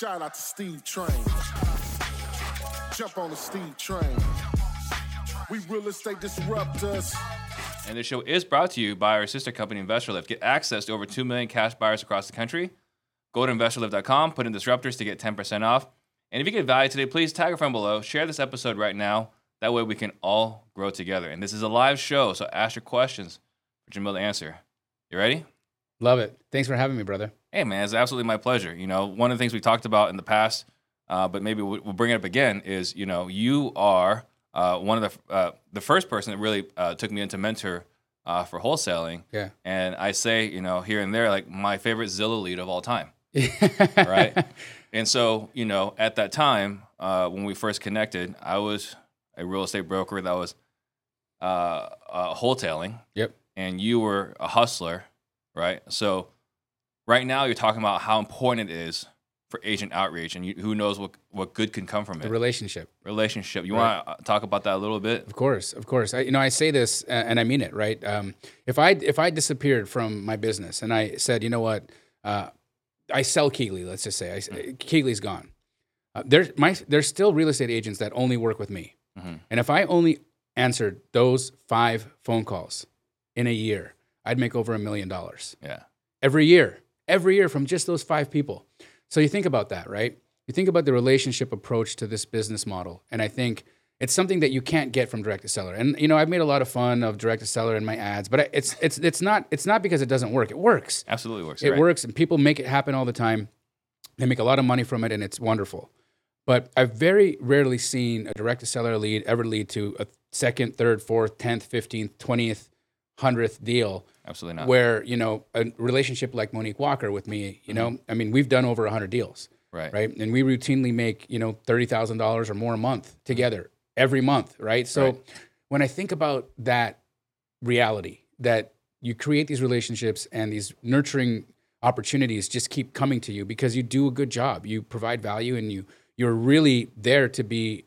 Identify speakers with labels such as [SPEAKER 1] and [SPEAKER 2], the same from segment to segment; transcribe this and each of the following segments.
[SPEAKER 1] Shout out to Steve Train. Jump on the Steve Train. We real estate disruptors.
[SPEAKER 2] And this show is brought to you by our sister company, InvestorLift. Get access to over 2 million cash buyers across the country. Go to investorlift.com, put in disruptors to get 10% off. And if you get value today, please tag a friend below, share this episode right now. That way we can all grow together. And this is a live show, so ask your questions for Jamil to answer. You ready?
[SPEAKER 3] Love it. Thanks for having me, brother.
[SPEAKER 2] Hey, man, it's absolutely my pleasure. You know, one of the things we talked about in the past, uh, but maybe we'll, we'll bring it up again, is you know, you are uh, one of the uh, the first person that really uh, took me into mentor uh, for wholesaling.
[SPEAKER 3] Yeah.
[SPEAKER 2] And I say, you know, here and there, like my favorite Zillow lead of all time. right. And so, you know, at that time uh, when we first connected, I was a real estate broker that was uh, uh, wholesaling,
[SPEAKER 3] Yep.
[SPEAKER 2] and you were a hustler, right? So, right now you're talking about how important it is for agent outreach, and you, who knows what what good can come from
[SPEAKER 3] The
[SPEAKER 2] it.
[SPEAKER 3] relationship.
[SPEAKER 2] Relationship. You
[SPEAKER 3] Right.
[SPEAKER 2] want to talk about that a little bit?
[SPEAKER 3] Of course, of course. I, you know, I say this uh, and I mean it, right? Um, if I if I disappeared from my business and I said, you know what, uh, I sell Keyglee, let's just say, I,
[SPEAKER 2] Mm.
[SPEAKER 3] Keyglee's gone. Uh, there's my there's still real estate agents that only work with me,
[SPEAKER 2] Mhm.
[SPEAKER 3] and if I only answered those five phone calls in a year, I'd make over a million dollars
[SPEAKER 2] Yeah.
[SPEAKER 3] every year, every year from just those five people. So you think about that, right? You think about the relationship approach to this business model, and I think it's something that you can't get from direct to seller. And you know, I've made a lot of fun of direct to seller in my ads, but it's it's it's not it's not because it doesn't work. It works.
[SPEAKER 2] Absolutely works.
[SPEAKER 3] It
[SPEAKER 2] right.
[SPEAKER 3] works, and people make it happen all the time. They make a lot of money from it, and it's wonderful. But I've very rarely seen a direct to seller lead ever lead to a second, third, fourth, tenth, fifteenth, twentieth, hundredth deal
[SPEAKER 2] Absolutely not.
[SPEAKER 3] where you know a relationship like Monique Walker with me, you mm-hmm. know, I mean, we've done over hundred deals,
[SPEAKER 2] right.
[SPEAKER 3] right? And we routinely make you know thirty thousand dollars or more a month mm-hmm. together every month, right? So
[SPEAKER 2] Right.
[SPEAKER 3] when I think about that reality, that you create these relationships and these nurturing opportunities just keep coming to you because you do a good job, you provide value, and you you're really there to be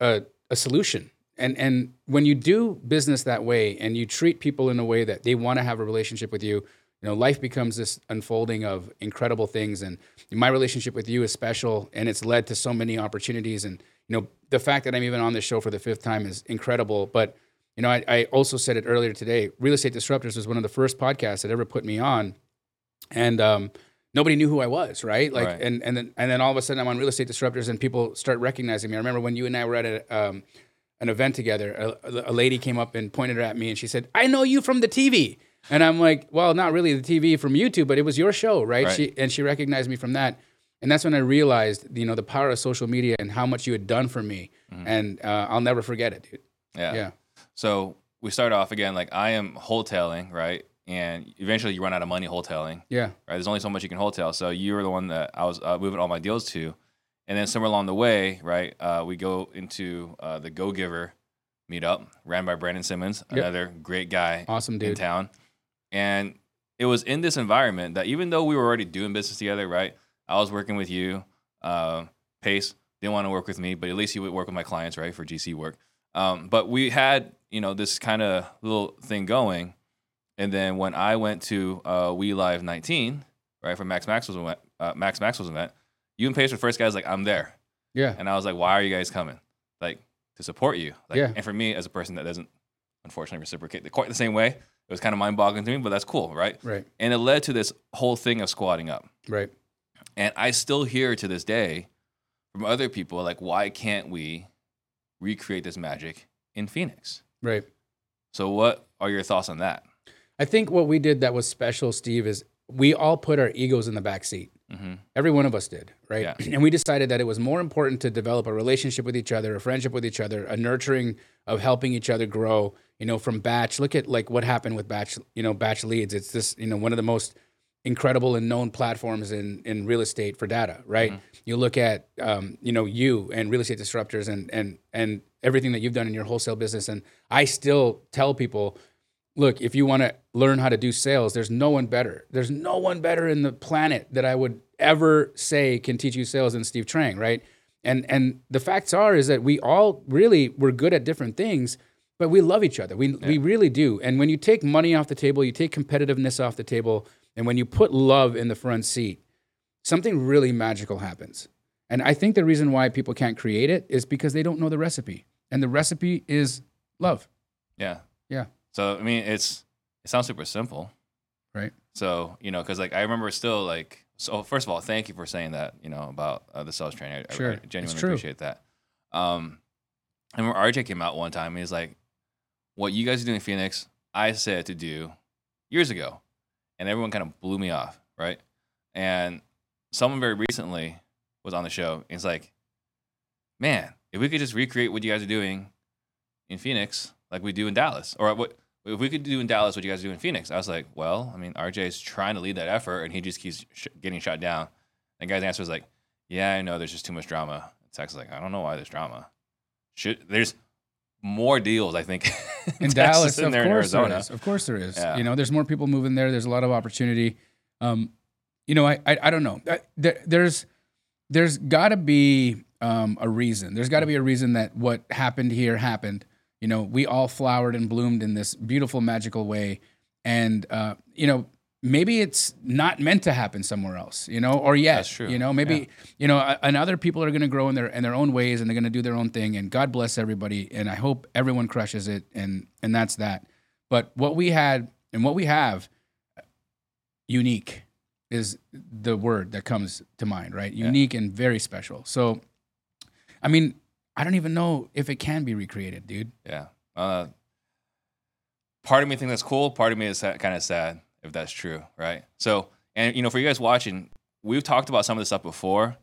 [SPEAKER 3] a, a solution. And and when you do business that way and you treat people in a way that they want to have a relationship with you, you know, life becomes this unfolding of incredible things. And my relationship with you is special and it's led to so many opportunities. And, you know, the fact that I'm even on this show for the fifth time is incredible. But, you know, I, I also said it earlier today. Real Estate Disruptors was one of the first podcasts that ever put me on. And um nobody knew who I was, right? Like,
[SPEAKER 2] Right.
[SPEAKER 3] and and then and then all of a sudden I'm on Real Estate Disruptors, and people start recognizing me. I remember when you and I were at a, um, an event together, a, a lady came up and pointed at me, and she said, "I know you from the TV." And I'm like, "Well, not really the TV from YouTube, but it was your show, right?"
[SPEAKER 2] Right.
[SPEAKER 3] She and she recognized me from that, and that's when I realized, you know, the power of social media and how much you had done for me, and uh, I'll never forget it, dude.
[SPEAKER 2] Yeah.
[SPEAKER 3] Yeah.
[SPEAKER 2] So we start off again, like I am wholetailing, right? And eventually you run out of money wholetailing,
[SPEAKER 3] Yeah,
[SPEAKER 2] right? There's only so much you can wholetail. So you were the one that I was uh, moving all my deals to. And then somewhere along the way, right, uh, we go into uh, the Go Giver meetup ran by Brandon Simmons,
[SPEAKER 3] Yep.
[SPEAKER 2] another great guy
[SPEAKER 3] awesome, dude in
[SPEAKER 2] town. And it was in this environment that even though we were already doing business together, right? I was working with you, uh, Pace didn't want to work with me, but at least he would work with my clients, right, for GC work. Um, but we had, you know, this kind of little thing going. And then when I went to uh, We Live 19, right, for Max Maxwell's event, uh, Max Maxwell's event, you and Pace were the first guys like, I'm there.
[SPEAKER 3] Yeah,
[SPEAKER 2] And I was like, why are you guys coming? Like, to support you. Like,
[SPEAKER 3] Yeah.
[SPEAKER 2] And for me, as a person that doesn't, unfortunately, reciprocate the, quite the same way, it was kind of mind boggling to me, but that's cool, right?
[SPEAKER 3] right,
[SPEAKER 2] And it led to this whole thing of squatting up.
[SPEAKER 3] right.
[SPEAKER 2] And I still hear to this day from other people, like, why can't we recreate this magic in Phoenix?
[SPEAKER 3] Right.
[SPEAKER 2] So, what are your thoughts on that?
[SPEAKER 3] I think what we did that was special, Steve, is we all put our egos in the back seat.
[SPEAKER 2] Hmm
[SPEAKER 3] Every one of us did, right?
[SPEAKER 2] Yeah.
[SPEAKER 3] And we decided that it was more important to develop a relationship with each other, a friendship with each other, a nurturing of helping each other grow. You know, from Batch, look at like what happened with Batch. You know, Batch leads. It's this, you know, one of the most incredible and known platforms in in real estate for data, right? You look at, um, you know, you and real estate disruptors and and and everything that you've done in your wholesale business. And I still tell people, look, if you want to learn how to do sales, there's no one better. There's no one better in the planet that I would ever say can teach you sales than Steve Trang, right? And and the facts are is that we all really we're good at different things, but we love each other. We we really do. And when you take money off the table, you take competitiveness off the table, and when you put love in the front seat, something really magical happens. And I think the reason why people can't create it is because they don't know the recipe. And the recipe is love.
[SPEAKER 2] Yeah. So I mean, it's it sounds super simple,
[SPEAKER 3] Right.
[SPEAKER 2] So you know, because like I remember still like so. First of all, thank you for saying that. You know about uh, the sales training. I, I-
[SPEAKER 3] Sure.
[SPEAKER 2] I
[SPEAKER 3] It's
[SPEAKER 2] genuinely appreciate that. Um, I remember RJ came out one time. and He's like, "What you guys are doing in Phoenix, I said to do years ago," and everyone kind of blew me off, right? And someone very recently was on the show. And he's like, "Man, if we could just recreate what you guys are doing in Phoenix, like we do in Dallas, or what if we could do in Dallas what you guys do in Phoenix?" I was like, "Well, I mean, RJ is trying to lead that effort, and he just keeps sh- getting shot down." And the guy's answer was like, "Yeah, I know. There's just too much drama." Tex is like, "I don't know why there's drama. Should there's more deals? I think
[SPEAKER 3] in
[SPEAKER 2] Texas
[SPEAKER 3] Dallas,
[SPEAKER 2] than
[SPEAKER 3] of
[SPEAKER 2] there in
[SPEAKER 3] course there Of course there is.
[SPEAKER 2] Yeah.
[SPEAKER 3] You know, there's more people moving there. There's a lot of opportunity. Um, you know, I I, I don't know. I- There, there's there's got to be um, a reason. There's got to be a reason that what happened here happened. You know, we all flowered and bloomed in this beautiful, magical way, and uh, you know, maybe it's not meant to happen somewhere else. You know, or yes,
[SPEAKER 2] That's true.
[SPEAKER 3] You know, maybe
[SPEAKER 2] Yeah.
[SPEAKER 3] you know, and other people are going to grow in their in their own ways, and they're going to do their own thing. And God bless everybody, and I hope everyone crushes it, and and that's that. But what we had and what we have, unique, is the word that comes to mind, right?
[SPEAKER 2] Yeah.
[SPEAKER 3] Unique and very special. So, I mean, I don't even know if it can be recreated, dude.
[SPEAKER 2] Yeah. Uh, part of me think that's cool. Part of me is kind of sad if that's true, right? So, and you know, for you guys watching, we've talked about some of this stuff before.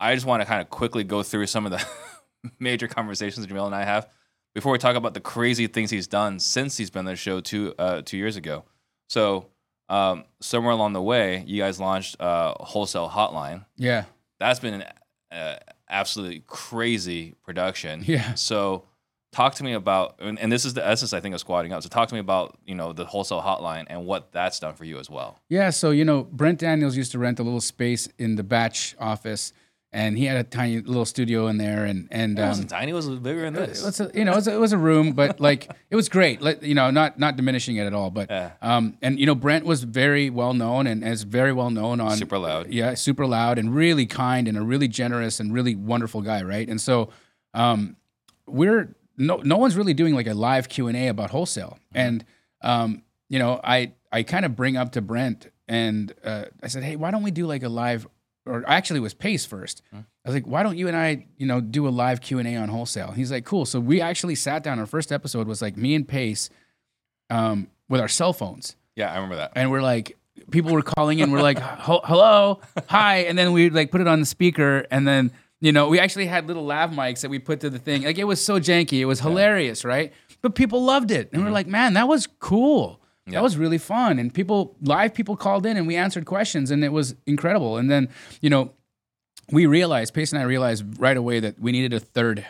[SPEAKER 2] I just want to kind of quickly go through some of the major conversations Jamil and I have before we talk about the crazy things he's done since he's been on the show two uh, two years ago. So, um, somewhere along the way, you guys launched uh, wholesale hotline.
[SPEAKER 3] Yeah.
[SPEAKER 2] That's been an uh, absolutely crazy production.
[SPEAKER 3] Yeah.
[SPEAKER 2] So talk to me about, and, and this is the essence, I think, of squatting up. So talk to me about, you know, the wholesale hotline and what that's done for you as well.
[SPEAKER 3] Yeah, so you know, Brent Daniels used to rent a little space in the batch office, and he had a tiny little studio in there, and and
[SPEAKER 2] It
[SPEAKER 3] um,
[SPEAKER 2] wasn't tiny. It was bigger than this.
[SPEAKER 3] it's a, you know, it was, a, it was a room, but like it was great. Like, you know, not not diminishing it at all, but
[SPEAKER 2] Yeah.
[SPEAKER 3] um, and you know, Brent was very well known and is very well known on
[SPEAKER 2] Super loud.
[SPEAKER 3] yeah, super loud and really kind and a really generous and really wonderful guy, right? And so, um, we're no no one's really doing like a live Q and A about wholesale, and um, you know, I I kind of bring up to Brent and uh, I said, hey, why don't we do like a live? Or actually, it was Pace first. I was like, why don't you and I, you know, do a live Q and A on wholesale? He's like, cool. So we actually sat down. Our first episode was like me and Pace, um, with our cell phones.
[SPEAKER 2] Yeah, I remember that.
[SPEAKER 3] and we're like people were calling in. We're like "Ho- hello? Hi. And then we like put it on the speaker. And then you know we actually had little lav mics that we put to the thing. Like it was so janky. It was hilarious right? But people loved it. And we're like man that was cool
[SPEAKER 2] Yeah.
[SPEAKER 3] that was really fun. And people live people called in and we answered questions and it was incredible. And then you know we realized pace and i realized right away that we needed a third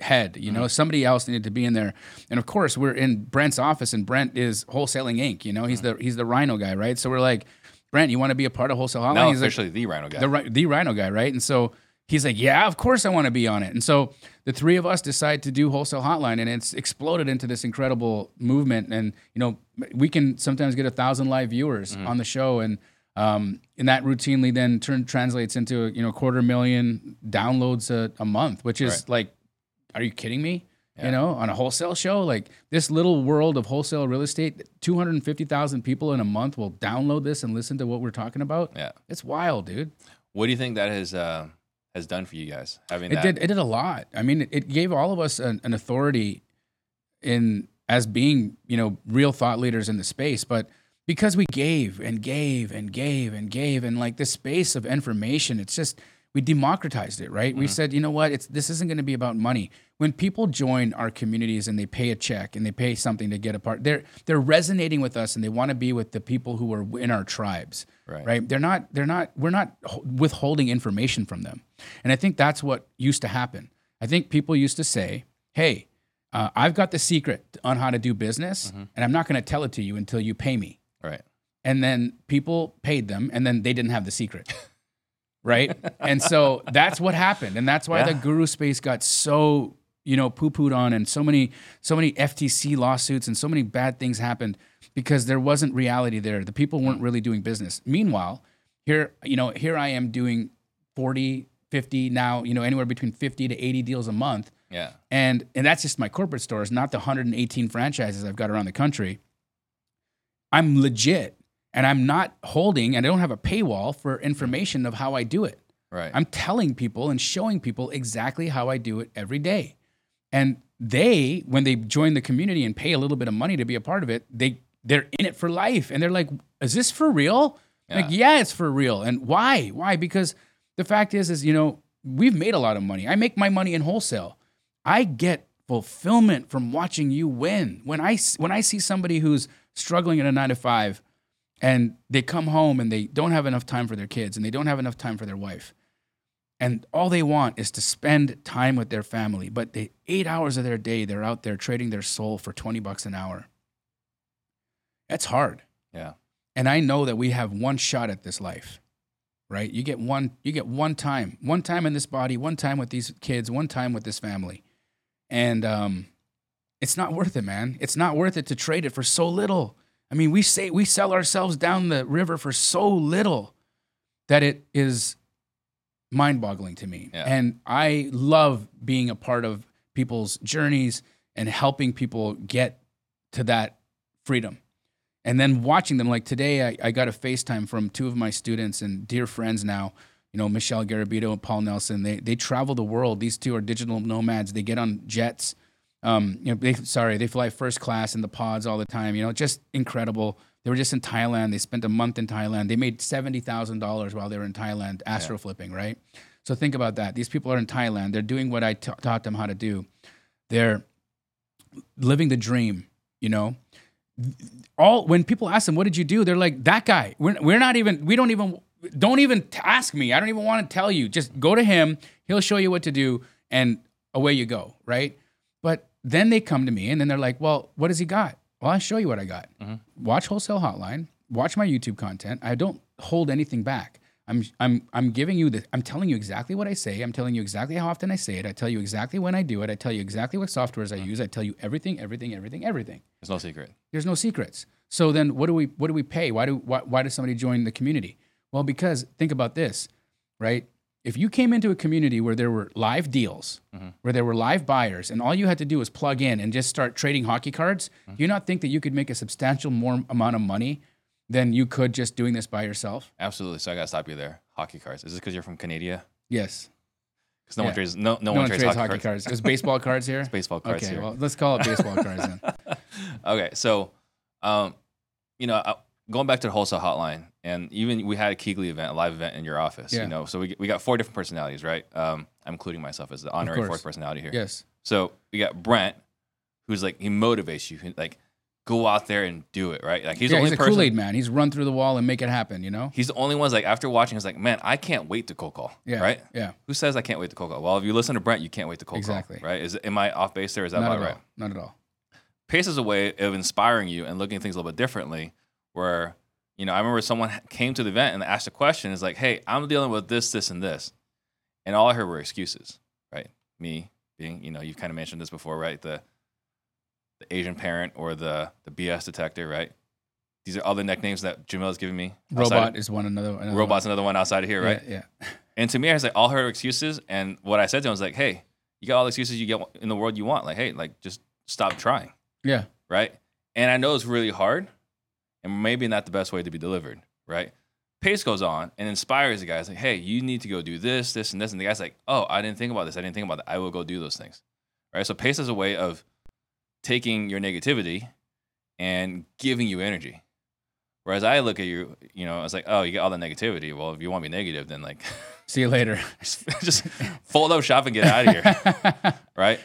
[SPEAKER 3] head you know mm-hmm. somebody else needed to be in there. And of course we're in brent's office and brent is wholesaling inc you know he's mm. the he's the rhino guy right? So we're like brent you want to be a part of wholesale hotline?
[SPEAKER 2] Now
[SPEAKER 3] he's like,
[SPEAKER 2] officially the Rhino guy.
[SPEAKER 3] the, the rhino guy right? And so he's like yeah of course i want to be on it and so the three of us decide to do wholesale hotline and it's exploded into this incredible movement and you know we can sometimes get a thousand live viewers
[SPEAKER 2] Mm-hmm.
[SPEAKER 3] on the show and um, and that routinely then turn translates into you know quarter million downloads a, a month which is
[SPEAKER 2] Right.
[SPEAKER 3] like are you kidding me
[SPEAKER 2] Yeah.
[SPEAKER 3] you know on a wholesale show like this little world of wholesale real estate 250000 people in a month will download this and listen to what we're talking about
[SPEAKER 2] yeah.
[SPEAKER 3] it's wild dude
[SPEAKER 2] What do you think that has uh, has done for you guys? Having
[SPEAKER 3] It
[SPEAKER 2] that.
[SPEAKER 3] did. It did a lot. I mean, it, gave all of us an, an authority in as being you know real thought leaders in the space, but because we gave and gave and gave and gave and like this space of information, it's just we democratized it, right? We mm-hmm. said, you know what? It's this isn't going to be about money. When people join our communities and they pay a check and they pay something to get a part, they're they're resonating with us and they want to be with the people who are in our tribes
[SPEAKER 2] Right.
[SPEAKER 3] right? They're not they're not we're not withholding information from them. And i think that's what used to happen. I think people used to say hey uh, i've got the secret on how to do business and i'm not going to tell it to you until you pay me.
[SPEAKER 2] Right.
[SPEAKER 3] and then people paid them and then they didn't have the secret right? And so that's what happened and that's why the guru space got so you know poo-pooed on and so many so many ftc lawsuits and so many bad things happened because there wasn't reality there the people weren't really doing business meanwhile here, you know, here I am doing 40, 50 now, you know, anywhere between 50 to 80 deals a month.
[SPEAKER 2] Yeah.
[SPEAKER 3] And and that's just my corporate stores, not the 118 franchises I've got around the country. I'm legit and I'm not holding and I don't have a paywall for information of how I do it.
[SPEAKER 2] Right.
[SPEAKER 3] I'm telling people and showing people exactly how I do it every day. And they, when they join the community and pay a little bit of money to be a part of it, they they're in it for life. And they're like, is this for real? Like, yeah, it's for real. And why? Why? Because the fact is, is you know, we've made a lot of money. I make my money in wholesale. I get fulfillment from watching you win. When I when I see somebody who's struggling in a nine to five, and they come home and they don't have enough time for their kids and they don't have enough time for their wife, and all they want is to spend time with their family, but the eight hours of their day they're out there trading their soul for twenty bucks an hour. That's hard.
[SPEAKER 2] yeah.
[SPEAKER 3] And I know that we have one shot at this life, right? You get one, you get one time, one time in this body, one time with these kids, one time with this family, and um, it's not worth it, man. It's not worth it to trade it for so little. I mean, we say we sell ourselves down the river for so little that it is mind-boggling to me.
[SPEAKER 2] Yeah.
[SPEAKER 3] And I love being a part of people's journeys and helping people get to that freedom. And then watching them like today I, I got a facetime from two of my students and dear friends now you know michelle garabito and paul nelson. They, they travel the world. These two are digital nomads. They get on jets. Um, you know they, sorry they fly first class in the pods all the time you know just incredible they were just in thailand. They spent a month in thailand. They made $70000 while they were in thailand astro flipping right? So think about that. These people are in thailand. They're doing what I taught them how to do. They're living the dream you know? All when people ask them what did you do? they're like that guy. We're, we're not even we don't even don't even ask me. I don't even want to tell you. Just go to him. He'll show you what to do and away you go right? But then they come to me and then they're like well what has he got well i'll show you what i got mm-hmm. watch wholesale hotline watch my youtube content i don't hold anything back I'm, I'm, I'm giving you the, I'm telling you exactly what I say. I'm telling you exactly how often I say it. I tell you exactly when I do it. I tell you exactly what softwares I mm-hmm. use. I tell you everything, everything, everything, everything
[SPEAKER 2] There's no secret.
[SPEAKER 3] there's no secrets. So then what do we what do we pay? Why do why, why does somebody join the community? Well, because think about this, right? If you came into a community where there were live deals, where there were live buyers, and all you had to do was plug in and just start trading hockey cards, do you not think that you could make a substantial more amount of money than you could just doing this by yourself?
[SPEAKER 2] Absolutely. So I gotta stop you there. Hockey cards. Is this because you're from Canada?
[SPEAKER 3] Yes.
[SPEAKER 2] Because no one
[SPEAKER 3] Yeah.
[SPEAKER 2] trades. No, no,
[SPEAKER 3] No,
[SPEAKER 2] one
[SPEAKER 3] one
[SPEAKER 2] trades,
[SPEAKER 3] trades
[SPEAKER 2] hockey,
[SPEAKER 3] hockey
[SPEAKER 2] cards.
[SPEAKER 3] cards. Is baseball cards here?
[SPEAKER 2] Baseball cards
[SPEAKER 3] okay,
[SPEAKER 2] here.
[SPEAKER 3] well, let's call it baseball cards then.
[SPEAKER 2] Okay, so, um, you know, uh, going back to the wholesale hotline, and even we had a Keyglee event, a live event in your office.
[SPEAKER 3] Yeah.
[SPEAKER 2] You know, so we we got four different personalities, right? Um, I'm including myself as the honorary fourth personality here.
[SPEAKER 3] Yes.
[SPEAKER 2] So we got Brent, who's like he motivates you, he, like go out there and do it, right? Like he's
[SPEAKER 3] yeah,
[SPEAKER 2] the only
[SPEAKER 3] he's a
[SPEAKER 2] person.
[SPEAKER 3] Kool Aid man. He's run through the wall and make it happen. You know.
[SPEAKER 2] He's the only one's like after watching, he's like, man, I can't wait to cold call.
[SPEAKER 3] Yeah.
[SPEAKER 2] Right.
[SPEAKER 3] Yeah.
[SPEAKER 2] Who says I can't wait to cold call? Well, if you listen to Brent, you can't wait to cold call.
[SPEAKER 3] Exactly.
[SPEAKER 2] call. Right? Is am I off base there? Is that
[SPEAKER 3] Not
[SPEAKER 2] about right?
[SPEAKER 3] Not at all.
[SPEAKER 2] pace is a way of inspiring you and looking at things a little bit differently where you know i remember someone came to the event and asked a question is like hey i'm dealing with this this and this and all i heard were excuses right me being you know you've kind of mentioned this before right the the asian parent or the the bs detector right these are all the nicknames that jamil's giving me
[SPEAKER 3] Robot
[SPEAKER 2] of-
[SPEAKER 3] is one another. another
[SPEAKER 2] robot's another one outside of here right
[SPEAKER 3] Yeah. yeah.
[SPEAKER 2] and to me, I was like, all her excuses. And what I said to him was like, hey, you got all the excuses you get in the world you want. Like, hey, like just stop trying
[SPEAKER 3] Yeah.
[SPEAKER 2] right? And I know it's really hard and maybe not the best way to be delivered, right? Pace goes on and inspires the guy. guys like, hey, you need to go do this, this, and this. And the guy's like, oh, I didn't think about this. I didn't think about that. I will go do those things, right? So pace is a way of taking your negativity and giving you energy. Whereas I look at you, you know, it's like, oh, you got all the negativity. Well, if you want to be negative, then like
[SPEAKER 3] See you later.
[SPEAKER 2] just, just fold up shop and get out of here right?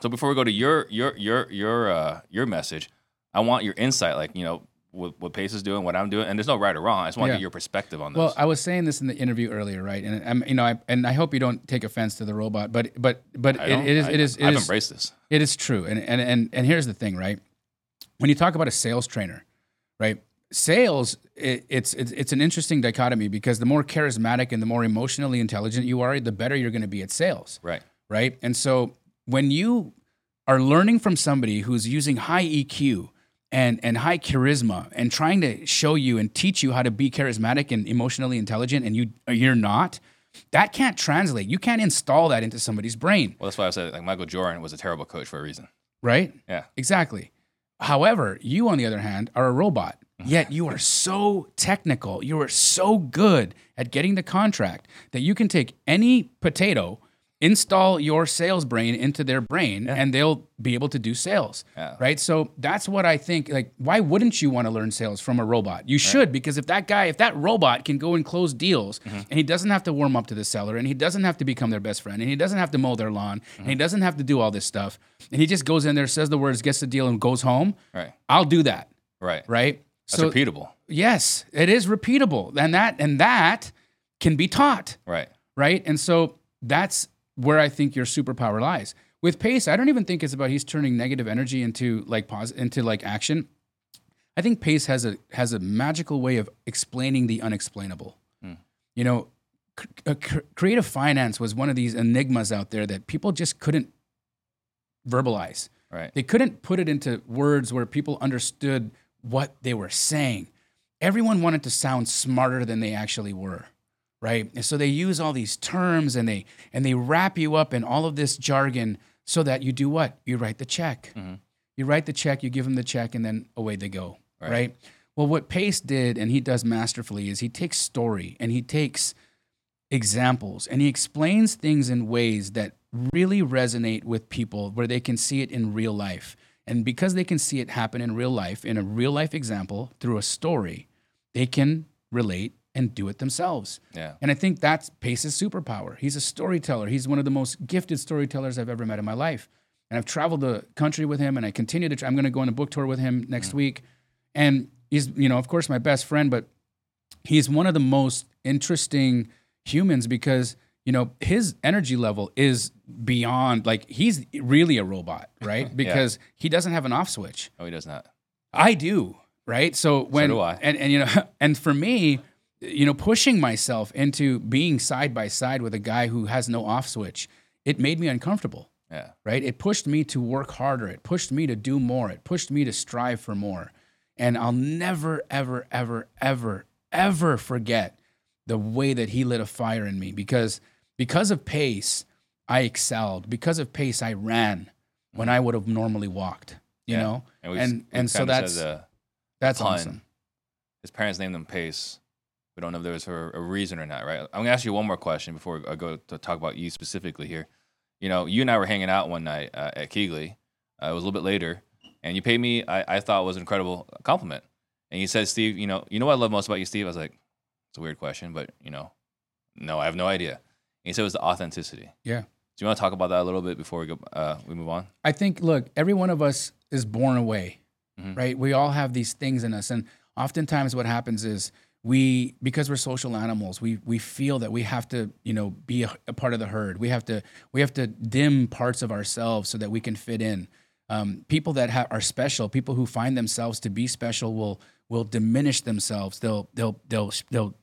[SPEAKER 2] So before we go to your your your your uh, your message, I want your insight, like you know what, what Pace is doing, what I'm doing, and there's no right or wrong. I just want to get your perspective on this.
[SPEAKER 3] well, I was saying this in the interview earlier, right? And I'm, you know, I, and I hope you don't take offense to the robot, but but but it, it is
[SPEAKER 2] I-
[SPEAKER 3] it is it
[SPEAKER 2] I've
[SPEAKER 3] is
[SPEAKER 2] embraced this.
[SPEAKER 3] it is true. And and and and here's the thing, right? When you talk about a sales trainer, right? Sales, it, it's, it's it's an interesting dichotomy because the more charismatic and the more emotionally intelligent you are, the better you're going to be at sales.
[SPEAKER 2] Right.
[SPEAKER 3] right? And so when you are learning from somebody who's using high EQ and and high charisma and trying to show you and teach you how to be charismatic and emotionally intelligent and you you're not that can't translate. You can't install that into somebody's brain.
[SPEAKER 2] Well, that's why I said like Michael Jordan was a terrible coach for a reason.
[SPEAKER 3] right?
[SPEAKER 2] Yeah.
[SPEAKER 3] exactly. However you on the other hand are a robot. Mm-hmm. Yet you are so technical you are so good at getting the contract that you can take any potato install your sales brain into their brain and they'll be able to do sales
[SPEAKER 2] Yeah.
[SPEAKER 3] right so that's what i think like why wouldn't you want to learn sales from a robot you should because if that guy if that robot can go and close deals
[SPEAKER 2] Mm-hmm.
[SPEAKER 3] and he doesn't have to warm up to the seller and he doesn't have to become their best friend and he doesn't have to mow their lawn and
[SPEAKER 2] Mm-hmm.
[SPEAKER 3] he doesn't have to do all this stuff and he just goes in there says the words gets the deal and goes home
[SPEAKER 2] Right.
[SPEAKER 3] i'll do that
[SPEAKER 2] Right.
[SPEAKER 3] right
[SPEAKER 2] That's repeatable.
[SPEAKER 3] yes it is repeatable and that and that can be taught
[SPEAKER 2] Right.
[SPEAKER 3] right? And so that's where I think your superpower lies. With Pace, I don't even think it's about he's turning negative energy into like pos- into like action. I think Pace has a has a magical way of explaining the unexplainable. You know, c- uh, cr- creative finance was one of these enigmas out there that people just couldn't verbalize.
[SPEAKER 2] Right.
[SPEAKER 3] They couldn't put it into words where people understood what they were saying. Everyone wanted to sound smarter than they actually were, right? And so they use all these terms and they and they wrap you up in all of this jargon so that you do what? You write the check. Mm-hmm. You write the check, you give them the check, and then away they go,
[SPEAKER 2] Right.
[SPEAKER 3] right? Well, what Pace did and he does masterfully is he takes story and he takes examples and he explains things in ways that really resonate with people where they can see it in real life. And because they can see it happen in real life, in a real life example through a story, they can relate and do it themselves.
[SPEAKER 2] Yeah.
[SPEAKER 3] And I think that's Pace's superpower. He's a storyteller. He's one of the most gifted storytellers I've ever met in my life. And I've traveled the country with him and I continue to, tra- I'm going to go on a book tour with him next mm. week. And he's, you know, of course, my best friend, but he's one of the most interesting humans because you know his energy level is beyond like he's really a robot right because he doesn't have an off switch
[SPEAKER 2] Oh, he does not.
[SPEAKER 3] i do right so when
[SPEAKER 2] do I.
[SPEAKER 3] and and you know and for me you know pushing myself into being side by side with a guy who has no off switch it made me uncomfortable
[SPEAKER 2] Yeah.
[SPEAKER 3] right? It pushed me to work harder. It pushed me to do more. It pushed me to strive for more. And I'll never, ever, ever, ever, ever forget the way that he lit a fire in me because because of pace, I excelled. Because of pace, I ran when I would have normally walked. You
[SPEAKER 2] Yeah.
[SPEAKER 3] know,
[SPEAKER 2] And we,
[SPEAKER 3] and
[SPEAKER 2] we
[SPEAKER 3] and so that's
[SPEAKER 2] the
[SPEAKER 3] that's
[SPEAKER 2] pun.
[SPEAKER 3] awesome.
[SPEAKER 2] his parents named him Pace. We don't know if there was for a reason or not, right? I'm gonna ask you one more question before I go to talk about you specifically here. You know, you and I were hanging out one night uh, at Keyglee. Uh, it was a little bit later, and you paid me. I, I thought was an incredible compliment. And you said, Steve, you know, you know what I love most about you, Steve. I was like, it's a weird question, but you know, no, I have no idea. And he said it was the authenticity.
[SPEAKER 3] Yeah.
[SPEAKER 2] Do you want to talk about that a little bit before we go? Uh, we move on.
[SPEAKER 3] I think, look, every one of us is born away,
[SPEAKER 2] Mhm.
[SPEAKER 3] right? We all have these things in us. And oftentimes what happens is we, because we're social animals, we, we feel that we have to, you know, be a, a part of the herd. We have to, we have to dim parts of ourselves so that we can fit in. Um, people that ha- are special, people who find themselves to be special will, will diminish themselves. They'll, they'll, they'll, they'll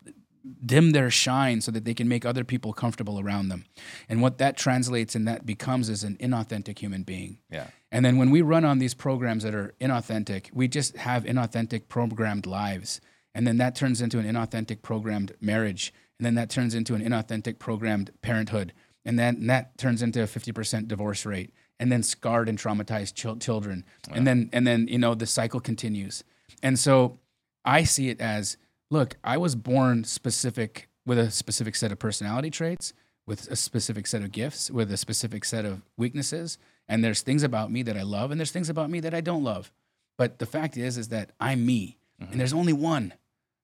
[SPEAKER 3] dim their shine so that they can make other people comfortable around them. And what that translates and that becomes is an inauthentic human being.
[SPEAKER 2] Yeah.
[SPEAKER 3] And then when we run on these programs that are inauthentic, we just have inauthentic programmed lives. And then that turns into an inauthentic programmed marriage. And then that turns into an inauthentic programmed parenthood. And then that turns into a 50% divorce rate. And then scarred and traumatized chil- children. And then and then you know the cycle continues. And so I see it as look, I was born specific with a specific set of personality traits, with a specific set of gifts, with a specific set of weaknesses. And there's things about me that I love, and there's things about me that I don't love. But the fact is, is that I'm me, and mm-hmm. there's only one.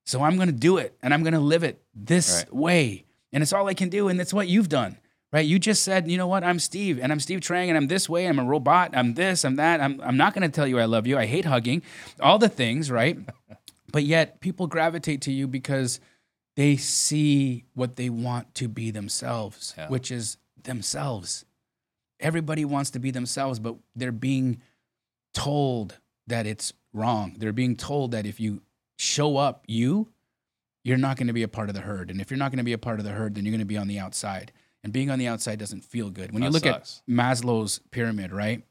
[SPEAKER 3] So I'm going to do it, and I'm going to live it this
[SPEAKER 2] Right.
[SPEAKER 3] way, and it's all I can do, and it's what you've done, right? You just said, you know what? I'm Steve, and I'm Steve Trang, and I'm this way. I'm a robot. I'm this. I'm that. I'm. I'm not going to tell you I love you. I hate hugging, all the things, right? but yet people gravitate to you because they see what they want to be themselves,
[SPEAKER 2] Yeah.
[SPEAKER 3] which is themselves. Everybody wants to be themselves, but they're being told that it's wrong. They're being told that if you show up you, you're not going to be a part of the herd. And if you're not going to be a part of the herd, then you're going to be on the outside. And being on the outside doesn't feel good. When you look
[SPEAKER 2] sucks.
[SPEAKER 3] at Maslow's pyramid, right?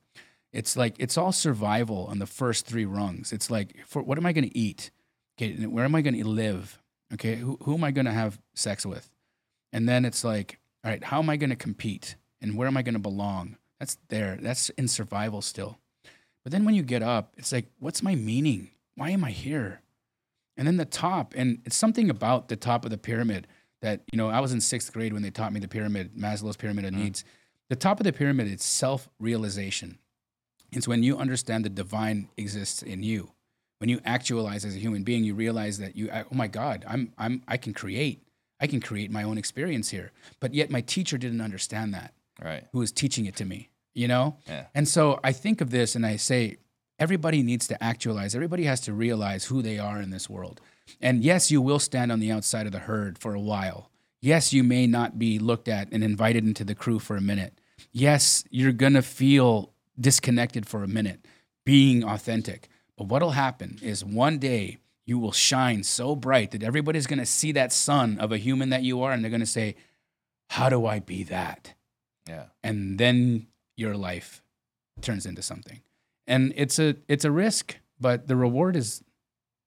[SPEAKER 3] It's like it's all survival on the first three rungs. It's like for what am I going to eat? Okay, where am I going to live? Okay, who who am I going to have sex with? And then it's like, all right, how am I going to compete? And where am I going to belong? That's there. That's in survival still. But then when you get up, it's like, what's my meaning? Why am I here? And then the top, and it's something about the top of the pyramid that, you know, I was in sixth grade when they taught me the pyramid, Maslow's pyramid of mm-hmm. needs. The top of the pyramid is self realization. It's when you understand the divine exists in you. When you actualize as a human being, you realize that you, oh my God, I'm, I'm, I can create. I can create my own experience here. But yet my teacher didn't understand that
[SPEAKER 2] Right.
[SPEAKER 3] who was teaching it to me, you know?
[SPEAKER 2] Yeah.
[SPEAKER 3] And so I think of this and I say, everybody needs to actualize, everybody has to realize who they are in this world. And yes, you will stand on the outside of the herd for a while. Yes, you may not be looked at and invited into the crew for a minute. Yes, you're gonna feel disconnected for a minute, being authentic. But what'll happen is one day you will shine so bright that everybody's gonna see that sun of a human that you are and they're gonna say, How do I be that?
[SPEAKER 2] Yeah.
[SPEAKER 3] and then your life turns into something and it's a it's a risk but the reward is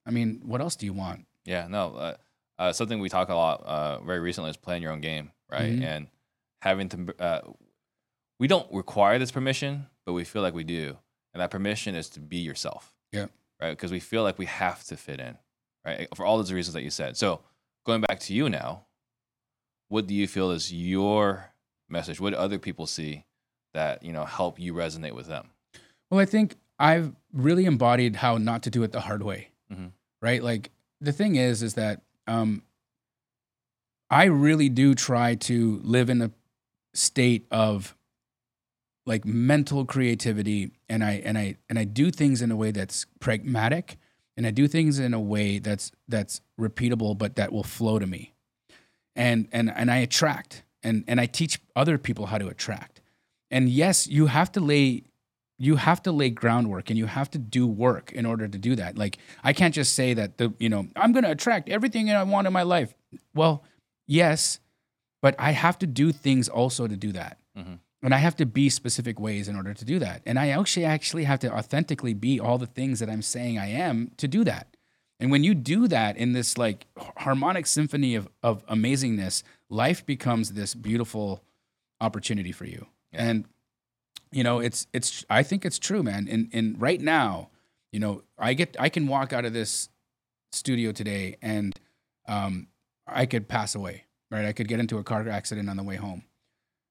[SPEAKER 3] i mean what else do you want
[SPEAKER 2] Yeah, no. Uh, uh, something we talk a lot uh, very recently is playing your own game, right?
[SPEAKER 3] Mhm.
[SPEAKER 2] And having to. Uh, we don't require this permission, but we feel like we do, and that permission is to be yourself.
[SPEAKER 3] Yeah.
[SPEAKER 2] Right, because we feel like we have to fit in, right? For all those reasons that you said. So going back to you now, what do you feel is your message? What do other people see that you know help you resonate with them?
[SPEAKER 3] Well i think i've really embodied how not to do it the hard way
[SPEAKER 2] Mhm.
[SPEAKER 3] right? Like the thing is is that um i really do try to live in a state of like mental creativity and i and i and i do things in a way that's pragmatic and i do things in a way that's that's repeatable but that will flow to me. And and and i attract and and i teach other people how to attract. And yes you have to lay you have to lay groundwork and you have to do work in order to do that. Like i can't just say that the you know i'm going to attract everything i want in my life. Well yes but i have to do things also to do that.
[SPEAKER 2] Mhm.
[SPEAKER 3] and i have to be specific ways in order to do that. And i actually actually have to authentically be all the things that i'm saying i am to do that. And when you do that in this like harmonic symphony of, of amazingness life becomes this beautiful opportunity for you.
[SPEAKER 2] Yeah.
[SPEAKER 3] and you know it's it's i think it's true man. And and right now you know i get i can walk out of this studio today and um i could pass away right? I could get into a car accident on the way home.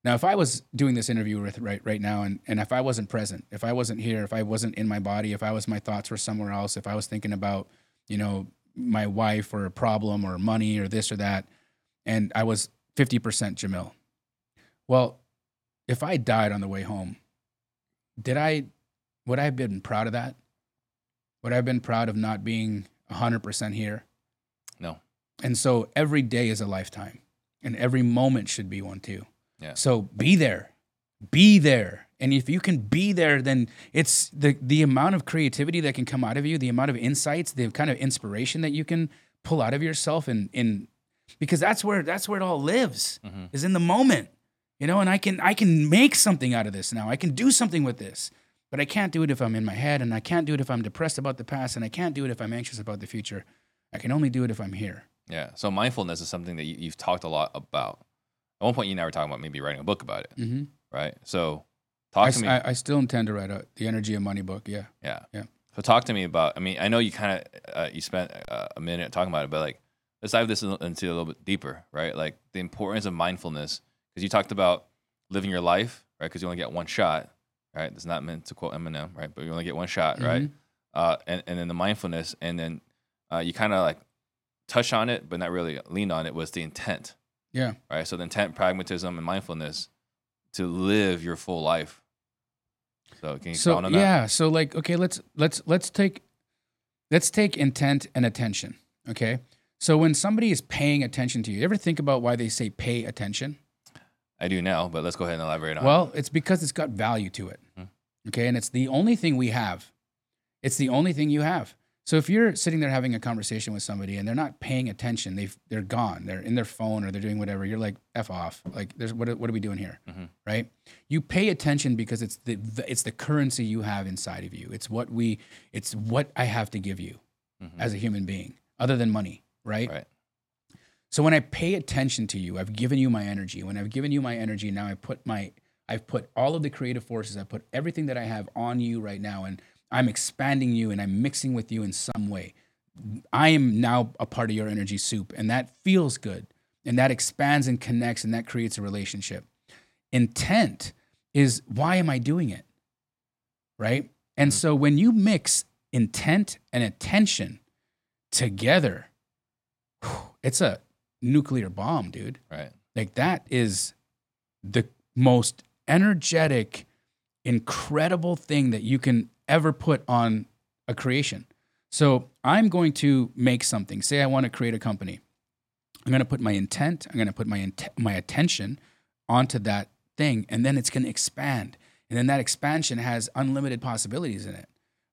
[SPEAKER 3] Now if i was doing this interview with right right now and and if i wasn't present if i wasn't here if i wasn't in my body if i was my thoughts were somewhere else if i was thinking about you know my wife or a problem or money or this or that and i was 50% jamil. Well if i died on the way home did I would I have been proud of that? Would I have been proud of not being 100% here?
[SPEAKER 2] No.
[SPEAKER 3] And so every day is a lifetime and every moment should be one too.
[SPEAKER 2] Yeah.
[SPEAKER 3] So be there. Be there. And if you can be there, then it's the the amount of creativity that can come out of you, the amount of insights, the kind of inspiration that you can pull out of yourself and in because that's where that's where it all lives
[SPEAKER 2] Mhm.
[SPEAKER 3] is in the moment you know and i can i can make something out of this now i can do something with this but i can't do it if i'm in my head and i can't do it if i'm depressed about the past and i can't do it if i'm anxious about the future i can only do it if i'm here
[SPEAKER 2] Yeah. So mindfulness is something that you, you've talked a lot about. At one point, you and I were talking about maybe writing a book about it,
[SPEAKER 3] mm-hmm.
[SPEAKER 2] right? So
[SPEAKER 3] I,
[SPEAKER 2] talk to me.
[SPEAKER 3] I, I still intend to write a, the energy of money book yeah
[SPEAKER 2] yeah.
[SPEAKER 3] Yeah.
[SPEAKER 2] So talk to me about. I mean, I know you kind of uh, you spent uh, a minute talking about it, but like let's dive this into a little bit deeper, right? Like the importance of mindfulness, because you talked about living your life, right? Because you only get one shot, right? That's not meant to quote Eminem, right? But you only get one shot, right?
[SPEAKER 3] Mhm.
[SPEAKER 2] Uh, and and then the mindfulness, and then uh, you kind of like touch on it, but not really lean on it. Was the intent,
[SPEAKER 3] yeah
[SPEAKER 2] right? So the intent, pragmatism, and mindfulness to live your full life. So can you
[SPEAKER 3] so
[SPEAKER 2] on that?
[SPEAKER 3] yeah so like okay let's let's let's take let's take intent and attention okay so when somebody is paying attention to you you ever think about why they say pay attention
[SPEAKER 2] I do now, but let's go ahead and elaborate on. it.
[SPEAKER 3] Well, it's because it's got value to it.
[SPEAKER 2] Mhm.
[SPEAKER 3] Okay. And it's the only thing we have. It's the only thing you have. So if you're sitting there having a conversation with somebody and they're not paying attention, they've they're gone, they're in their phone or they're doing whatever. You're like f off. Like there's what are- what are we doing here,
[SPEAKER 2] Mhm.
[SPEAKER 3] right? You pay attention because it's the it's the currency you have inside of you. It's what we it's what I have to give you
[SPEAKER 2] Mhm.
[SPEAKER 3] as a human being, other than money, right?
[SPEAKER 2] Right.
[SPEAKER 3] So when I pay attention to you, I've given you my energy. When I've given you my energy, now I put my I've put all of the creative forces, I put everything that I have on you right now and I'm expanding you and I'm mixing with you in some way. I am now a part of your energy soup and that feels good. And that expands and connects and that creates a relationship. Intent is why am I doing it? Right? And
[SPEAKER 2] Mhm.
[SPEAKER 3] so when you mix intent and attention together, it's a nuclear bomb, dude.
[SPEAKER 2] Right.
[SPEAKER 3] Like that is the most energetic, incredible thing that you can ever put on a creation. So I'm going to make something. Say I want to create a company. I'm going to put my intent, I'm going to put my int- my attention onto that thing and then it's going to expand. And then that expansion has unlimited possibilities in it.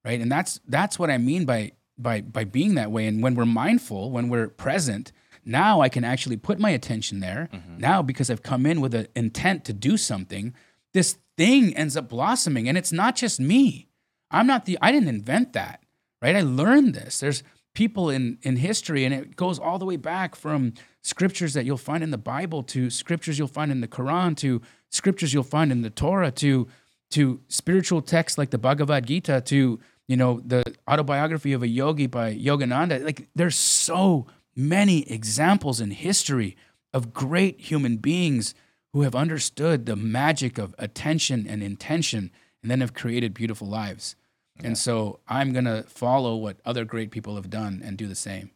[SPEAKER 3] Right? And that's that's what I mean by by by being that way and when we're mindful, when we're present, now I can actually put my attention there.
[SPEAKER 2] Mhm.
[SPEAKER 3] Now because I've come in with an intent to do something, this thing ends up blossoming and it's not just me. I'm not the I didn't invent that, right? I learned this. There's people in in history and it goes all the way back from scriptures that you'll find in the Bible to scriptures you'll find in the Quran to scriptures you'll find in the Torah to to spiritual texts like the Bhagavad Gita to you know the autobiography of a yogi by Yogananda like there's so many examples in history of great human beings who have understood the magic of attention and intention and then have created beautiful lives.
[SPEAKER 2] Yeah.
[SPEAKER 3] And so I'm going to follow what other great people have done and do the same.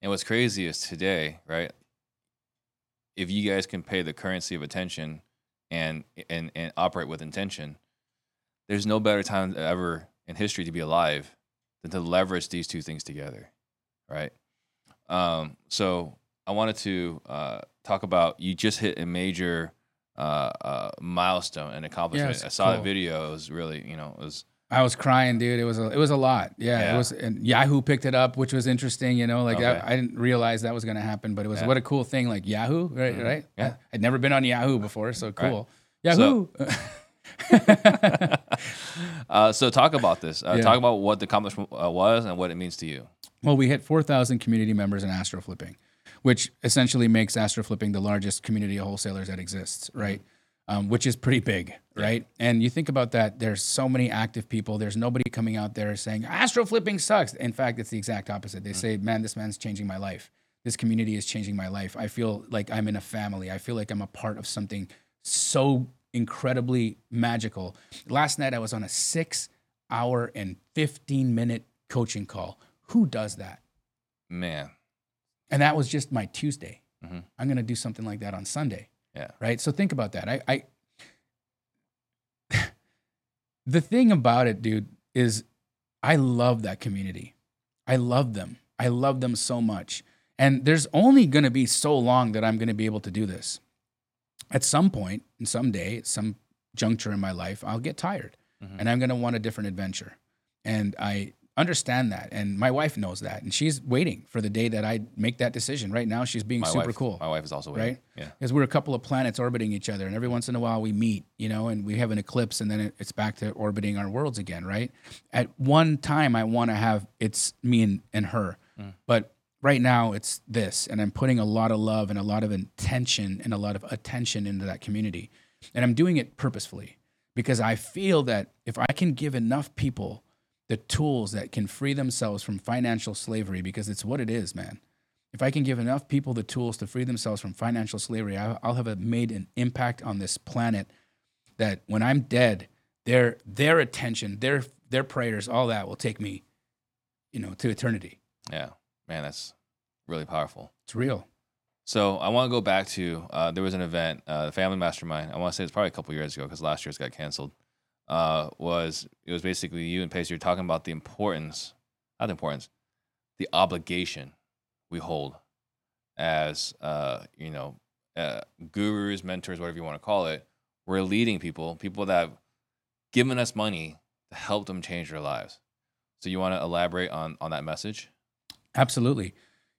[SPEAKER 2] And what's crazy is today, right? If you guys can pay the currency of attention and and and operate with intention, there's no better time ever in history to be alive than to leverage these two things together, right? Um, so I wanted to uh, talk about you just hit a major uh, uh, milestone and accomplishment.
[SPEAKER 3] Yes,
[SPEAKER 2] I saw
[SPEAKER 3] cool.
[SPEAKER 2] the video; it was really, you know, it was
[SPEAKER 3] I was crying, dude. It was a, it was a lot. Yeah,
[SPEAKER 2] Yeah.
[SPEAKER 3] it was. And Yahoo picked it up, which was interesting. You know, like
[SPEAKER 2] Okay.
[SPEAKER 3] I, I didn't realize that was going to happen, but it was
[SPEAKER 2] Yeah.
[SPEAKER 3] what a cool thing. Like Yahoo, right?
[SPEAKER 2] Mhm.
[SPEAKER 3] Right?
[SPEAKER 2] Yeah.
[SPEAKER 3] I, would never been on Yahoo before, so
[SPEAKER 2] Right.
[SPEAKER 3] cool. Yahoo.
[SPEAKER 2] uh, so talk about this. Uh,
[SPEAKER 3] Yeah.
[SPEAKER 2] Talk about what the accomplishment uh, was and what it means to you.
[SPEAKER 3] Well, we hit 4,000 community members in Astro Flipping, which essentially makes Astro Flipping the largest community of wholesalers that exists, right? Um, which is pretty big, right? And you think about that, there's so many active people. There's nobody coming out there saying, Astro Flipping sucks. In fact, it's the exact opposite. They say, man, this man's changing my life. This community is changing my life. I feel like I'm in a family. I feel like I'm a part of something so incredibly magical. Last night, I was on a six hour and 15 minute coaching call. Who does that?
[SPEAKER 2] Man,
[SPEAKER 3] And that was just my Tuesday.
[SPEAKER 2] Mhm.
[SPEAKER 3] I'm going to do something like that on Sunday.
[SPEAKER 2] Yeah.
[SPEAKER 3] Right. So think about that. I, I the thing about it, dude, is I love that community. I love them. I love them so much. And there's only going to be so long that I'm going to be able to do this. At some point, and someday, at some juncture in my life, I'll get tired
[SPEAKER 2] Mhm.
[SPEAKER 3] and I'm going to want a different adventure. And I understand that. And my wife knows that. And she's waiting for the day that I make that decision. Right now, she's being
[SPEAKER 2] my
[SPEAKER 3] super
[SPEAKER 2] wife,
[SPEAKER 3] cool
[SPEAKER 2] My wife is also waiting.
[SPEAKER 3] Right?
[SPEAKER 2] Yeah.
[SPEAKER 3] because we're a couple of planets orbiting each other, and every once in a while we meet, you know, and we have an eclipse, and then it's back to orbiting our worlds again, right? At one time, I want to have it's me and, and her,
[SPEAKER 2] Mm.
[SPEAKER 3] but right now it's this, and I'm putting a lot of love and a lot of intention and a lot of attention into that community, and I'm doing it purposefully because I feel that if I can give enough people the tools that can free themselves from financial slavery, because it's what it is, man if I can give enough people the tools to free themselves from financial slavery, I'll have a, made an impact on this planet. That when I'm dead, their their attention, their their prayers, all that will take me, you know, to eternity.
[SPEAKER 2] Yeah. Man, that's really powerful.
[SPEAKER 3] It's real.
[SPEAKER 2] So I want to go back to uh, there was an event, uh, the Family Mastermind. I want to say it's probably a couple years ago because last year's got canceled. Uh, was it was basically you and Pace. You're talking about the importance, not the importance, the obligation we hold as uh, you know uh, gurus, mentors, whatever you want to call it. We're leading people, people that have given us money to help them change their lives. So you want to elaborate on on that message?
[SPEAKER 3] Absolutely.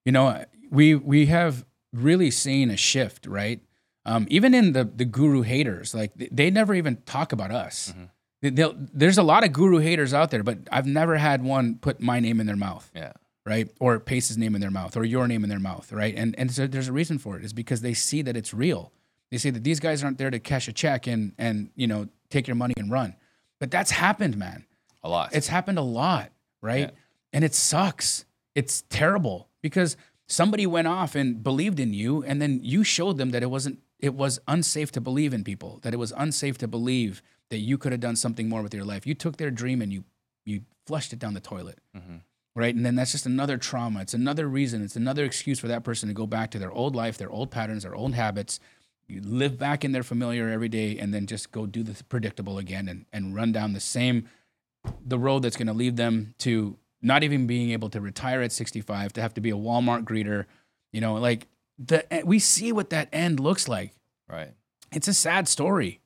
[SPEAKER 3] You know, we we have really seen a shift, right? Um, even in the the guru haters, like they, never even talk about us.
[SPEAKER 2] Mhm.
[SPEAKER 3] They- they'll- there's a lot of guru haters out there, but I've never had one put my name in their mouth,
[SPEAKER 2] Yeah.
[SPEAKER 3] right? Or Pace's name in their mouth, or your name in their mouth, right? And and so there's a reason for it. Is because they see that it's real. They say that these guys aren't there to cash a check and and you know take your money and run. But that's happened, man.
[SPEAKER 2] A lot.
[SPEAKER 3] It's happened a lot, right?
[SPEAKER 2] Yeah.
[SPEAKER 3] And it sucks. It's terrible because somebody went off and believed in you and then you showed them that it wasn't it was unsafe to believe in people, that it was unsafe to believe that you could have done something more with your life. You took their dream and you you flushed it down the toilet.
[SPEAKER 2] Mhm.
[SPEAKER 3] Right? And then that's just another trauma. It's another reason, it's another excuse for that person to go back to their old life, their old patterns, their old habits. You live back in their familiar every day and then just go do the predictable again and, and run down the same the road that's going to lead them to not even being able to retire at 65 to have to be a Walmart greeter you know like the we see what that end looks like
[SPEAKER 2] right.
[SPEAKER 3] it's a sad story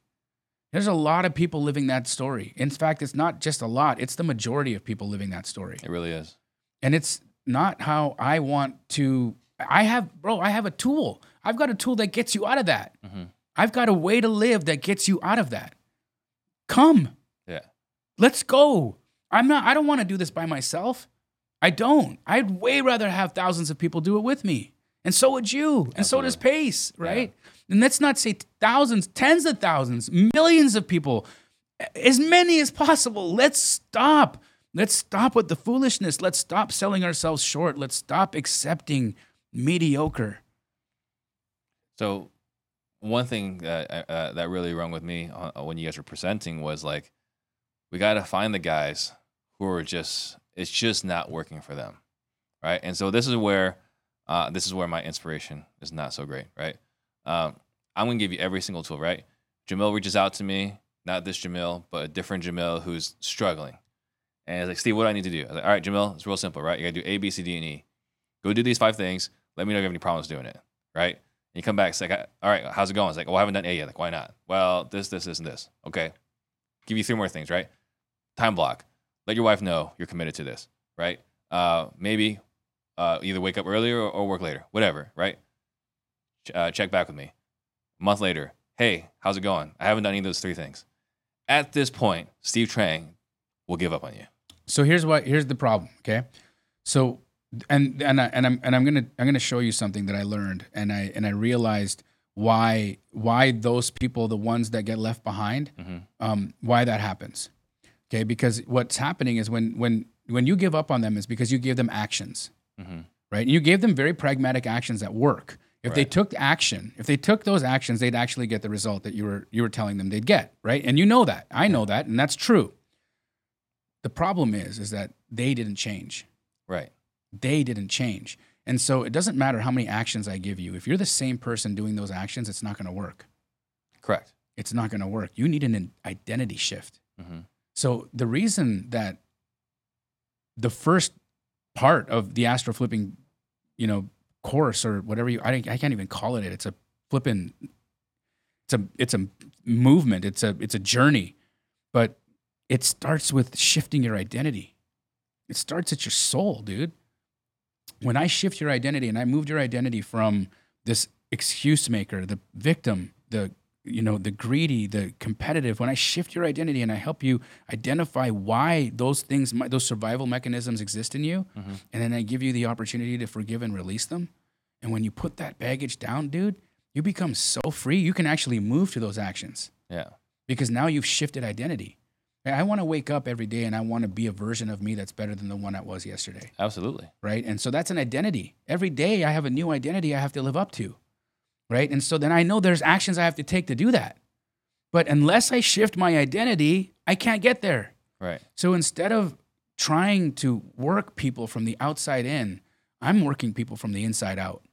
[SPEAKER 3] there's a lot of people living that story in fact it's not just a lot it's the majority of people living that story
[SPEAKER 2] It really is.
[SPEAKER 3] and it's not how I want to. I have, bro, I have a tool. I've got a tool that gets you out of that.
[SPEAKER 2] Mhm.
[SPEAKER 3] I've got a way to live that gets you out of that. Come,
[SPEAKER 2] Yeah.
[SPEAKER 3] let's go. I'm not, I don't want to do this by myself. I don't. I'd way rather have thousands of people do it with me. And so would you. And so does Pace, right? And let's not say thousands, tens of thousands, millions of people, as many as possible. Let's stop. Let's stop with the foolishness. Let's stop selling ourselves short. Let's stop accepting mediocre.
[SPEAKER 2] So one thing that uh, uh, that really rung with me uh, when you guys were presenting was like, we got to find the guys who are just it's just not working for them, right? And so this is where uh, this is where my inspiration is not so great, right? Um, I'm gonna give you every single tool, right? Jamil reaches out to me, not this Jamil, but a different Jamil who's struggling, and he's like, Steve, what do I need to do? I was like, All right, Jamil, it's real simple, right? You gotta do A, B, C, D, and E. Go do these five things. Let me know if you have any problems doing it, right? And you come back, it's like, all right, how's it going? It's like, well, I haven't done A yet. Like, why not? Well, this, this, this, and this. Okay. Give you three more things, right? Time block. Let your wife know you're committed to this, right? Uh, maybe uh, either wake up earlier or, or work later, whatever, right? Ch- uh, check back with me. A month later, hey, how's it going? I haven't done any of those three things. At this point, Steve Trang will give up on you.
[SPEAKER 3] So here's what here's the problem, okay? So and and I, and I'm and I'm to I'm to show you something that I learned and I and I realized why why those people the ones that get left behind
[SPEAKER 2] Mhm.
[SPEAKER 3] um why that happens. Okay? Because what's happening is when when when you give up on them is because you give them actions.
[SPEAKER 2] Mhm.
[SPEAKER 3] Right? You gave them very pragmatic actions that work. If they took action, if they took those actions, they'd actually get the result that you were you were telling them they'd get, right? And you know that. I know that, and that's true. The problem is is that they didn't change.
[SPEAKER 2] Right.
[SPEAKER 3] They didn't change. And so it doesn't matter how many actions I give you. If you're the same person doing those actions, it's not going to work.
[SPEAKER 2] Correct.
[SPEAKER 3] It's not going to work. You need an identity shift.
[SPEAKER 2] hmm
[SPEAKER 3] So the reason that the first part of the astro flipping, you know, course or whatever you I, I can't even call it it. It's a flipping it's a it's a movement. It's a it's a journey. But it starts with shifting your identity. It starts at your soul, dude. When I shift your identity and I moved your identity from this excuse maker, the victim, the you know, the greedy, the competitive, when I shift your identity and I help you identify why those things, those survival mechanisms exist in you,
[SPEAKER 2] Mhm.
[SPEAKER 3] and then I give you the opportunity to forgive and release them. And when you put that baggage down, dude, you become so free. You can actually move to those actions
[SPEAKER 2] Yeah.
[SPEAKER 3] because now you've shifted identity. I want to wake up every day and I want to be a version of me that's better than the one that was yesterday
[SPEAKER 2] Absolutely.
[SPEAKER 3] right? And so that's an identity. Every day I have a new identity I have to live up to, right? And so then I know there's actions I have to take to do that. But unless I shift my identity, I can't get there.
[SPEAKER 2] Right.
[SPEAKER 3] So instead of trying to work people from the outside in, I'm working people from the inside out.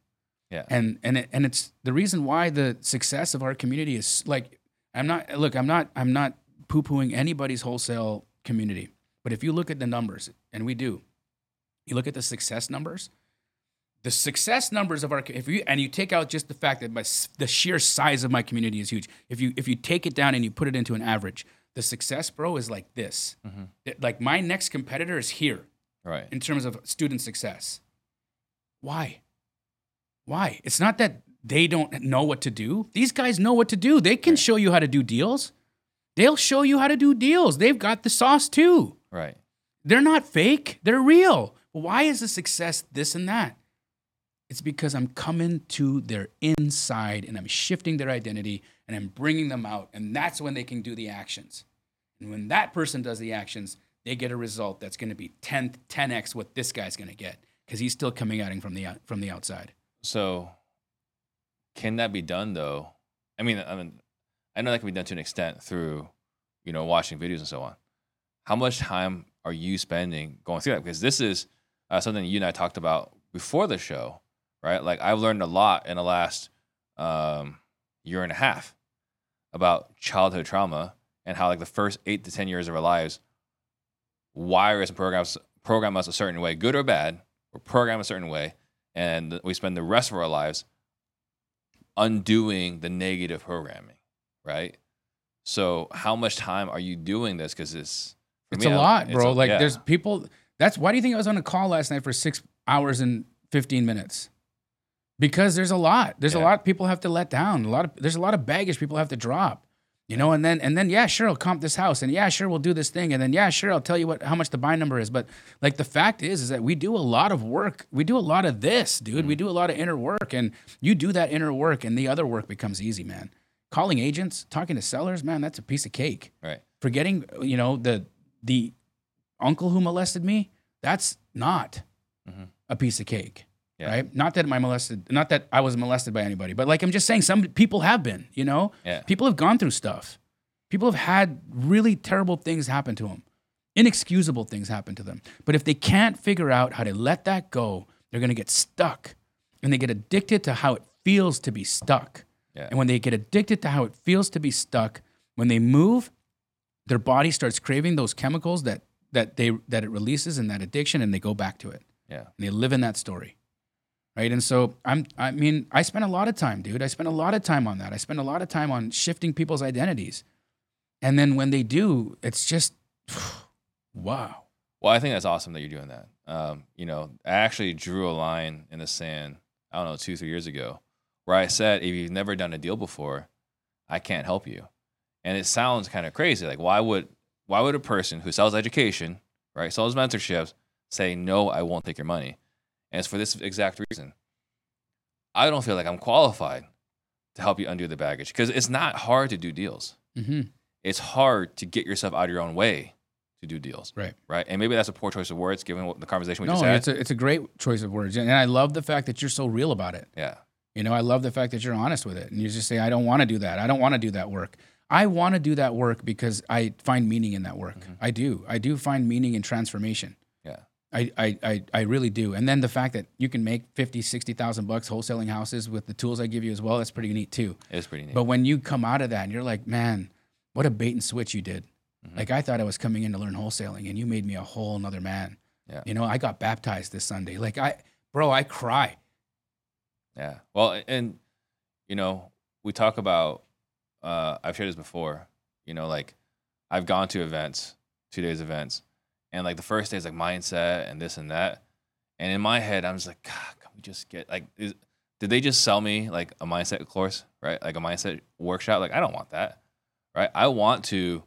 [SPEAKER 2] Yeah.
[SPEAKER 3] And and it, and it's the reason why the success of our community is like I'm not look, I'm not I'm not poo-pooing anybody's wholesale community. But if you look at the numbers, and we do, you look at the success numbers, the success numbers of our if you and you take out just the fact that my, the sheer size of my community is huge. If you if you take it down and you put it into an average, The success, bro, is like this.
[SPEAKER 2] Mhm.
[SPEAKER 3] It- Like my next competitor is here
[SPEAKER 2] Right.
[SPEAKER 3] in terms of student success. Why? Why? It's not that they don't know what to do. These guys know what to do. They can show you how to do deals. They'll show you how to do deals. They've got the sauce too.
[SPEAKER 2] Right.
[SPEAKER 3] They're not fake, they're real. Why is the success this and that? It's because I'm coming to their inside and I'm shifting their identity and I'm bringing them out. And that's when they can do the actions. And when that person does the actions, they get a result that's going to be 10, 10x what this guy's going to get because he's still coming at him from the, from the outside.
[SPEAKER 2] So, can that be done though? I mean, I mean, I know that can be done to an extent through, you know, watching videos and so on. How much time are you spending going through that? Because this is uh, something you and I talked about before the show, right? Like I've learned a lot in the last um, year and a half about childhood trauma and how like the first eight to ten years of our lives wire us and programs program us a certain way, good or bad, or program a certain way, and we spend the rest of our lives undoing the negative programming, right? So, how much time are you doing this? Because it's for
[SPEAKER 3] It's
[SPEAKER 2] me,
[SPEAKER 3] a lot,
[SPEAKER 2] it's
[SPEAKER 3] bro.
[SPEAKER 2] a-
[SPEAKER 3] like
[SPEAKER 2] yeah.
[SPEAKER 3] there's people. That's why do you think I was on a call last night for six hours and fifteen minutes? Because there's a lot. There's a lot people have to let down. A lot of there's a lot of baggage people have to drop. You know, and then and then yeah, sure, I'll comp this house, and yeah, sure, we'll do this thing, and then yeah, sure, I'll tell you what how much the buy number is. But like the fact is, is that we do a lot of work. We do a lot of this, dude.
[SPEAKER 2] Mm.
[SPEAKER 3] We do a lot of inner work, and you do that inner work, and the other work becomes easy, man. Calling agents, talking to sellers, man, that's a piece of cake
[SPEAKER 2] right.
[SPEAKER 3] forgetting you know the the uncle who molested me that's not
[SPEAKER 2] Mhm.
[SPEAKER 3] a piece of cake
[SPEAKER 2] Yeah.
[SPEAKER 3] right not that my molested not that i was molested by anybody but like i'm just saying some people have been you know
[SPEAKER 2] Yeah.
[SPEAKER 3] people have gone through stuff people have had really terrible things happen to them inexcusable things happen to them but if they can't figure out how to let that go they're going to get stuck and they get addicted to how it feels to be stuck
[SPEAKER 2] Yeah.
[SPEAKER 3] and when they get addicted to how it feels to be stuck, when they move, their body starts craving those chemicals that that they that it releases in that addiction and they go back to it.
[SPEAKER 2] Yeah.
[SPEAKER 3] And they live in that story. Right? And so I'm I mean, I spent a lot of time, dude. I spent a lot of time on that. I spent a lot of time on shifting people's identities. And then when they do, it's just wow.
[SPEAKER 2] Well, I think that's awesome that you're doing that. Um, you know, I actually drew a line in the sand, I don't know, two, three years ago, where I said, if you've never done a deal before, I can't help you. And it sounds kind of crazy. Like, why would why would a person who sells education, right, sells mentorships, say, no, I won't take your money? And it's for this exact reason. I don't feel like I'm qualified to help you undo the baggage because it's not hard to do deals.
[SPEAKER 3] hmm
[SPEAKER 2] It's hard to get yourself out of your own way to do deals
[SPEAKER 3] Right.
[SPEAKER 2] right? And maybe that's a poor choice of words given what the conversation we
[SPEAKER 3] No,
[SPEAKER 2] just had.
[SPEAKER 3] it's a it's a great choice of words. And I love the fact that you're so real about it.
[SPEAKER 2] yeah,
[SPEAKER 3] You know, I love the fact that you're honest with it and you just say, I don't want to do that. I don't want to do that work. I want to do that work because I find meaning in that work. I do. I do find meaning in transformation.
[SPEAKER 2] yeah,
[SPEAKER 3] I, I, I, I really do. And then the fact that you can make 50, 60,000 bucks wholesaling houses with the tools I give you as well, that's pretty neat too.
[SPEAKER 2] it is pretty neat.
[SPEAKER 3] But when you come out of that and you're like, man, what a bait and switch you did.
[SPEAKER 2] Mhm.
[SPEAKER 3] Like I thought I was coming in to learn wholesaling and you made me a whole nother man.
[SPEAKER 2] Yeah.
[SPEAKER 3] You know, I got baptized this Sunday. Like I, bro, I cry.
[SPEAKER 2] yeah, well, and you know, we talk about. Uh, I've shared this before. You know, like I've gone to events, two days events, and like the first day is like mindset and this and that, and in my head I'm just like, God, can we just get like, is, did they just sell me like a mindset course, right? Like a mindset workshop? Like I don't want that, right? I want to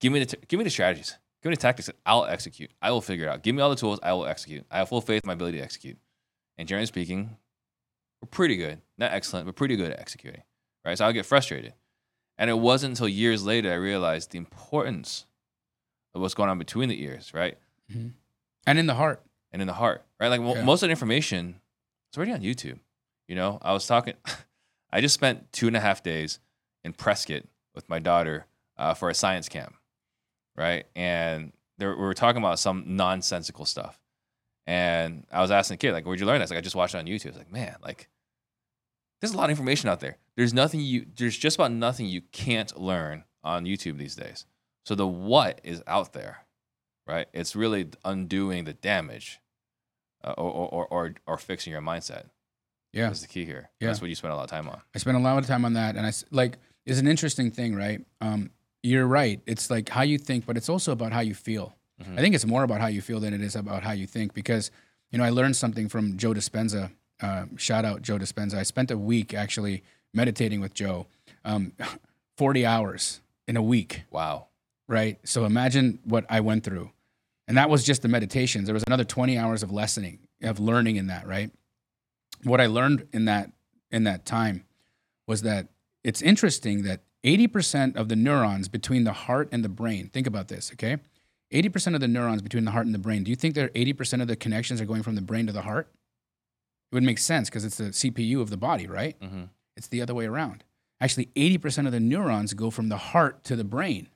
[SPEAKER 2] give me the t- give me the strategies, give me the tactics. I'll execute. I will figure it out. Give me all the tools. I will execute. I have full faith in my ability to execute. And generally speaking, we're pretty good, not excellent, but pretty good at executing, right? So I'll get frustrated. And it wasn't until years later I realized the importance of what's going on between the ears, right?
[SPEAKER 3] And in the heart.
[SPEAKER 2] And in the heart, right? Like mo-
[SPEAKER 3] Yeah.
[SPEAKER 2] most of the information is already on YouTube. You know, I was talking, I just spent two and a half days in Prescott with my daughter uh, for a science camp, right? And there, we were talking about some nonsensical stuff. And I was asking the kid, like, where'd you learn this? Like, I just watched it on YouTube. I was like, man, like, there's a lot of information out there. There's nothing you, there's just about nothing you can't learn on YouTube these days. So the what is out there, right? It's really undoing the damage uh, or, or, or, or fixing your mindset
[SPEAKER 3] Yeah.
[SPEAKER 2] that's the key here.
[SPEAKER 3] Yeah.
[SPEAKER 2] That's what you spend a lot of time on.
[SPEAKER 3] I spent a lot of time on that, and I like it's an interesting thing, right? Um, you're right. It's like how you think, but it's also about how you feel.
[SPEAKER 2] Mhm.
[SPEAKER 3] I think it's more about how you feel than it is about how you think because, you know, I learned something from Joe Dispenza. Uh, shout out Joe Dispenza. I spent a week actually meditating with Joe, um, 40 hours in a week,
[SPEAKER 2] Wow.
[SPEAKER 3] Right? So imagine what I went through. And that was just the meditations. There was another 20 hours of lessoning, of learning in that, right? What I learned in that in that time was that it's interesting that 80% of the neurons between the heart and the brain, think about this, okay? 80% of the neurons between the heart and the brain, do you think that 80% of the connections are going from the brain to the heart? It would make sense because it's the CPU of the body, right?
[SPEAKER 2] hmm
[SPEAKER 3] It's the other way around. Actually, 80% of the neurons go from the heart to the brain.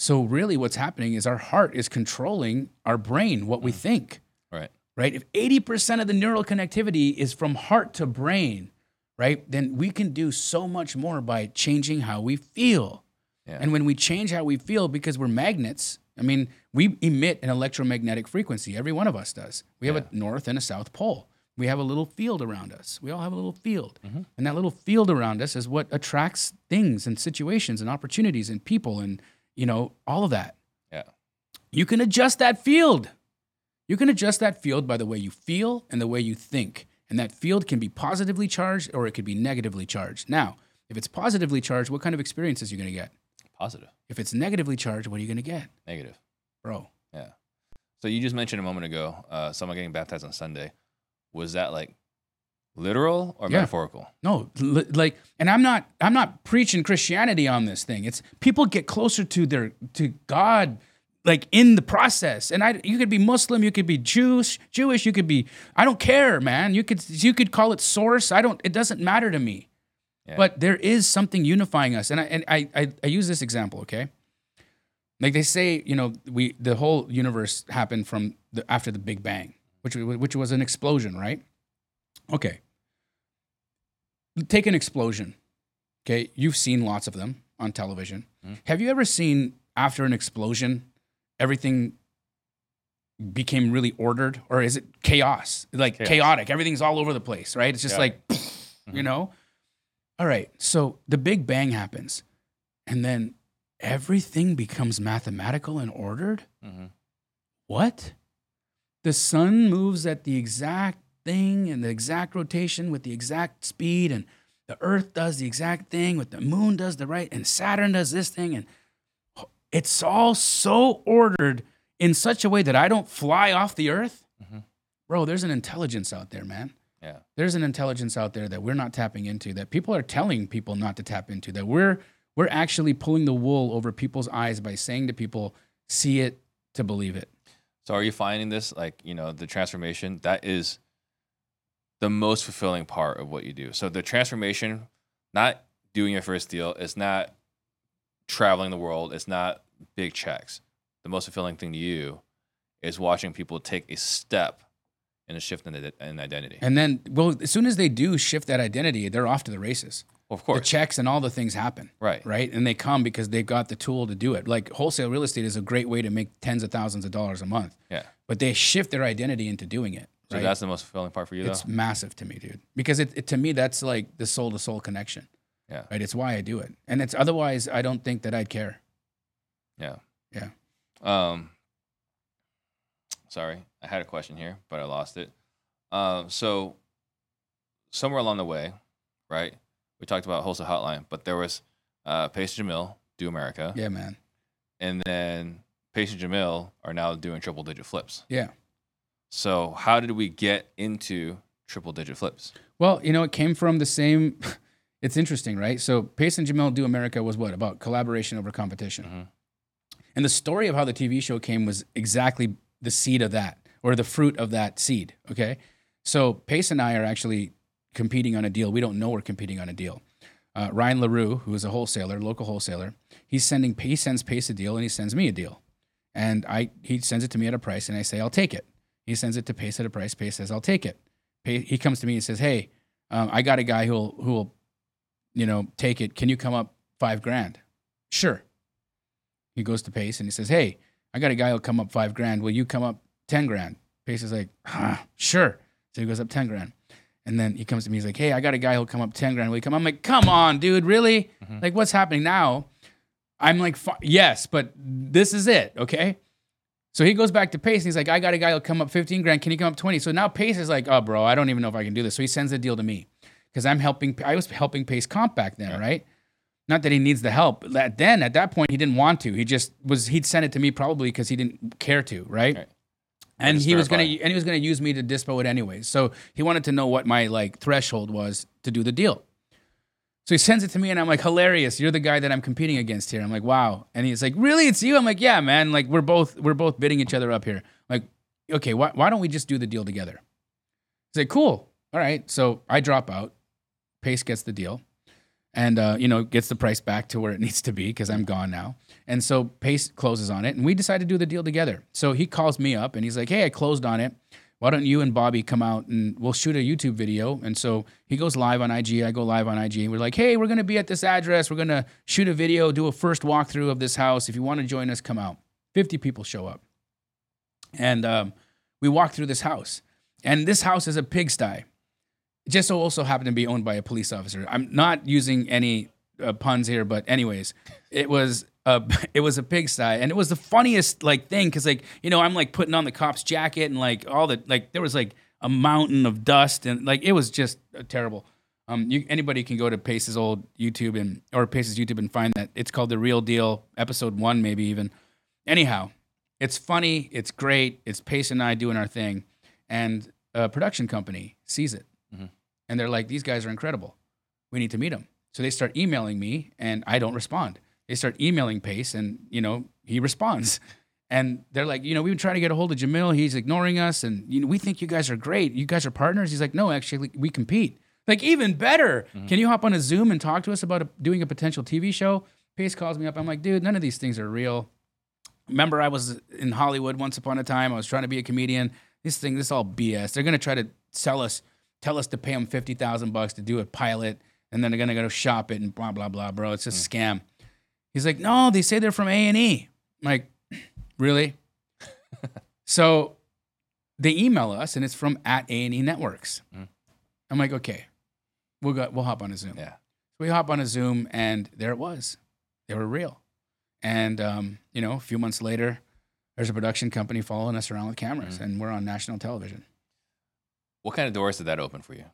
[SPEAKER 3] So, really, what's happening is our heart is controlling our brain, what we think,
[SPEAKER 2] Right.
[SPEAKER 3] right? If 80% of the neural connectivity is from heart to brain, right, then we can do so much more by changing how we feel.
[SPEAKER 2] Yeah.
[SPEAKER 3] And when we change how we feel, because we're magnets, I mean, we emit an electromagnetic frequency. Every one of us does. We have
[SPEAKER 2] Yeah.
[SPEAKER 3] a north and a south pole. We have a little field around us. We all have a little field.
[SPEAKER 2] Mhm.
[SPEAKER 3] And that little field around us is what attracts things and situations and opportunities and people and, you know, all of that.
[SPEAKER 2] Yeah.
[SPEAKER 3] You can adjust that field. You can adjust that field by the way you feel and the way you think. And that field can be positively charged or it could be negatively charged. Now, if it's positively charged, what kind of experiences are you going to get?
[SPEAKER 2] Positive.
[SPEAKER 3] If it's negatively charged, what are you going to get?
[SPEAKER 2] Negative.
[SPEAKER 3] Bro,
[SPEAKER 2] Yeah. So you just mentioned a moment ago, uh, someone getting baptized on Sunday. Was that like literal or
[SPEAKER 3] Yeah.
[SPEAKER 2] metaphorical?
[SPEAKER 3] No, li- like, and I'm not, I'm not preaching Christianity on this thing. It's people get closer to their, to God, like in the process. And I, you could be Muslim, you could be Jewish, Jewish, you could be, I don't care, man. You could, you could call it source. I don't, it doesn't matter to me.
[SPEAKER 2] Yeah.
[SPEAKER 3] But there is something unifying us, and I, and I, I, I use this example, okay? Like they say, you know, we the whole universe happened from the after the Big Bang, which which was an explosion, right? Okay. Take an explosion. Okay, you've seen lots of them on television.
[SPEAKER 2] Mhm.
[SPEAKER 3] Have you ever seen after an explosion, everything became really ordered, or is it chaos? Like
[SPEAKER 2] Chaos.
[SPEAKER 3] chaotic, everything's all over the place, right? It's just
[SPEAKER 2] Yeah.
[SPEAKER 3] like, you know. All right, so the Big Bang happens, and then everything becomes mathematical and ordered.
[SPEAKER 2] hmm
[SPEAKER 3] What? The sun moves at the exact thing and the exact rotation with the exact speed, and the earth does the exact thing with the moon does the right, and Saturn does this thing, and it's all so ordered in such a way that I don't fly off the earth.
[SPEAKER 2] Mhm.
[SPEAKER 3] Bro, there's an intelligence out there, man.
[SPEAKER 2] Yeah.
[SPEAKER 3] There's an intelligence out there that we're not tapping into, that people are telling people not to tap into, that we're we're actually pulling the wool over people's eyes by saying to people, see it to believe it.
[SPEAKER 2] So are you finding this like, you know, the transformation that is the most fulfilling part of what you do? So the transformation, not doing your first deal, it's not traveling the world, it's not big checks. The most fulfilling thing to you is watching people take a step in a shift in, ide- in identity.
[SPEAKER 3] And then, well, as soon as they do shift that identity, they're off to the races.
[SPEAKER 2] Well, of course.
[SPEAKER 3] The checks and all the things happen,
[SPEAKER 2] right.
[SPEAKER 3] right? And they come because they've got the tool to do it. Like wholesale real estate is a great way to make tens of thousands of dollars a month,
[SPEAKER 2] Yeah.
[SPEAKER 3] but they shift their identity into doing it.
[SPEAKER 2] So
[SPEAKER 3] right?
[SPEAKER 2] that's the most fulfilling part for you, though.
[SPEAKER 3] it's massive to me, dude. Because it, it to me that's like the soul to soul connection.
[SPEAKER 2] Yeah.
[SPEAKER 3] Right. It's why I do it. And it's otherwise I don't think that I'd care.
[SPEAKER 2] Yeah.
[SPEAKER 3] Yeah.
[SPEAKER 2] Um. Sorry, I had a question here, but I lost it. Um. So somewhere along the way, right? We talked about wholesale hotline, but there was uh, Pace and Jamil do America,
[SPEAKER 3] Yeah, man.
[SPEAKER 2] and then Pace and Jamil are now doing triple digit flips.
[SPEAKER 3] Yeah.
[SPEAKER 2] So how did we get into triple digit flips?
[SPEAKER 3] Well, you know, it came from the same. It's interesting, right? So, Pace and Jamil Do America was what about collaboration over competition,
[SPEAKER 2] Mhm.
[SPEAKER 3] and the story of how the TV show came was exactly the seed of that, or the fruit of that seed. Okay, so Pace and I are actually competing on a deal. We don't know we're competing on a deal. Uh, Ryan Larue, who is a wholesaler, local wholesaler, he's sending he sends Pace a deal, and he sends me a deal, and I he sends it to me at a price, and I say I'll take it. He sends it to Pace at a price. Pace says I'll take it. Pace, he comes to me and says, "Hey, um, I got a guy who'll who'll, you know, take it. Can you come up five grand?" Sure. He goes to Pace and he says, "Hey, I got a guy who'll come up five grand. Will you come up ten grand?" Pace is like, ah, "Sure." So he goes up ten grand, and then he comes to me. He's like, "Hey, I got a guy who'll come up ten grand. Will you come?" I'm like, "Come on, dude, really?
[SPEAKER 2] Mhm.
[SPEAKER 3] Like, what's happening now?" I'm like, yes, but this is it, okay? So he goes back to Pace and he's like, I got a guy who'll come up 15 grand. Can he come up 20? So now Pace is like, oh, bro, I don't even know if I can do this. So he sends the deal to me because I'm helping. I was helping Pace comp back then, right? Not that he needs the help. That then at that point he didn't want to. He just was. He'd send it to me probably because he didn't care to, right?
[SPEAKER 2] Right.
[SPEAKER 3] And he was gonna and he was gonna use me to dispo it anyways. So he wanted to know what my like threshold was to do the deal. So he sends it to me, and I'm like, hilarious. You're the guy that I'm competing against here. I'm like, wow. And he's like, really? It's you? I'm like, yeah, man. Like we're both we're both bidding each other up here. like, okay, why why don't we just do the deal together? He's like, cool. All right. So I drop out. Pace gets the deal, and uh, you know gets the price back to where it needs to be because I'm gone now. And so Pace closes on it, and we decide to do the deal together. So he calls me up, and he's like, hey, I closed on it why don't you and Bobby come out and we'll shoot a YouTube video? And so he goes live on IG. I go live on IG. We're like, hey, we're going to be at this address. We're going to shoot a video, do a first walkthrough of this house. If you want to join us, come out. 50 people show up. And um, we walk through this house. And this house is a pigsty. It just so also happened to be owned by a police officer. I'm not using any uh, puns here, but anyways, it was a it was a pigsty, and it was the funniest like thing because like you know I'm like putting on the cop's jacket and like all the like there was like a mountain of dust and like it was just uh, terrible. Um, you, anybody can go to Pace's old YouTube and or Pace's YouTube and find that it's called the Real Deal, episode one, maybe even. Anyhow, it's funny, it's great, it's Pace and I doing our thing, and a production company sees it, and they're like, "These guys are incredible. We need to meet them." So they start emailing me, and I don't respond. They start emailing Pace, and you know he responds, and they're like, "You know, we've been trying to get a hold of Jamil. He's ignoring us, and you know we think you guys are great. You guys are partners." He's like, "No, actually, we compete." Like even better. Mm-hmm. Can you hop on a Zoom and talk to us about a, doing a potential TV show? Pace calls me up. I'm like, dude, none of these things are real. Remember, I was in Hollywood once upon a time. I was trying to be a comedian. This thing, this is all BS. They're gonna try to sell us, tell us to pay them fifty thousand bucks to do a pilot, and then they're gonna go shop it and blah blah blah, bro. It's just a mm. scam. He's like, no, they say they're from A and E. Like, really? so they email us, and it's from at A and E Networks. I'm like, okay, we'll go, we'll hop on a Zoom.
[SPEAKER 2] Yeah.
[SPEAKER 3] So we hop on a Zoom, and there it was. They were real. And um, you know, a few months later, there's a production company following us around with cameras, and we're on national television.
[SPEAKER 2] What kind of doors did that open for you?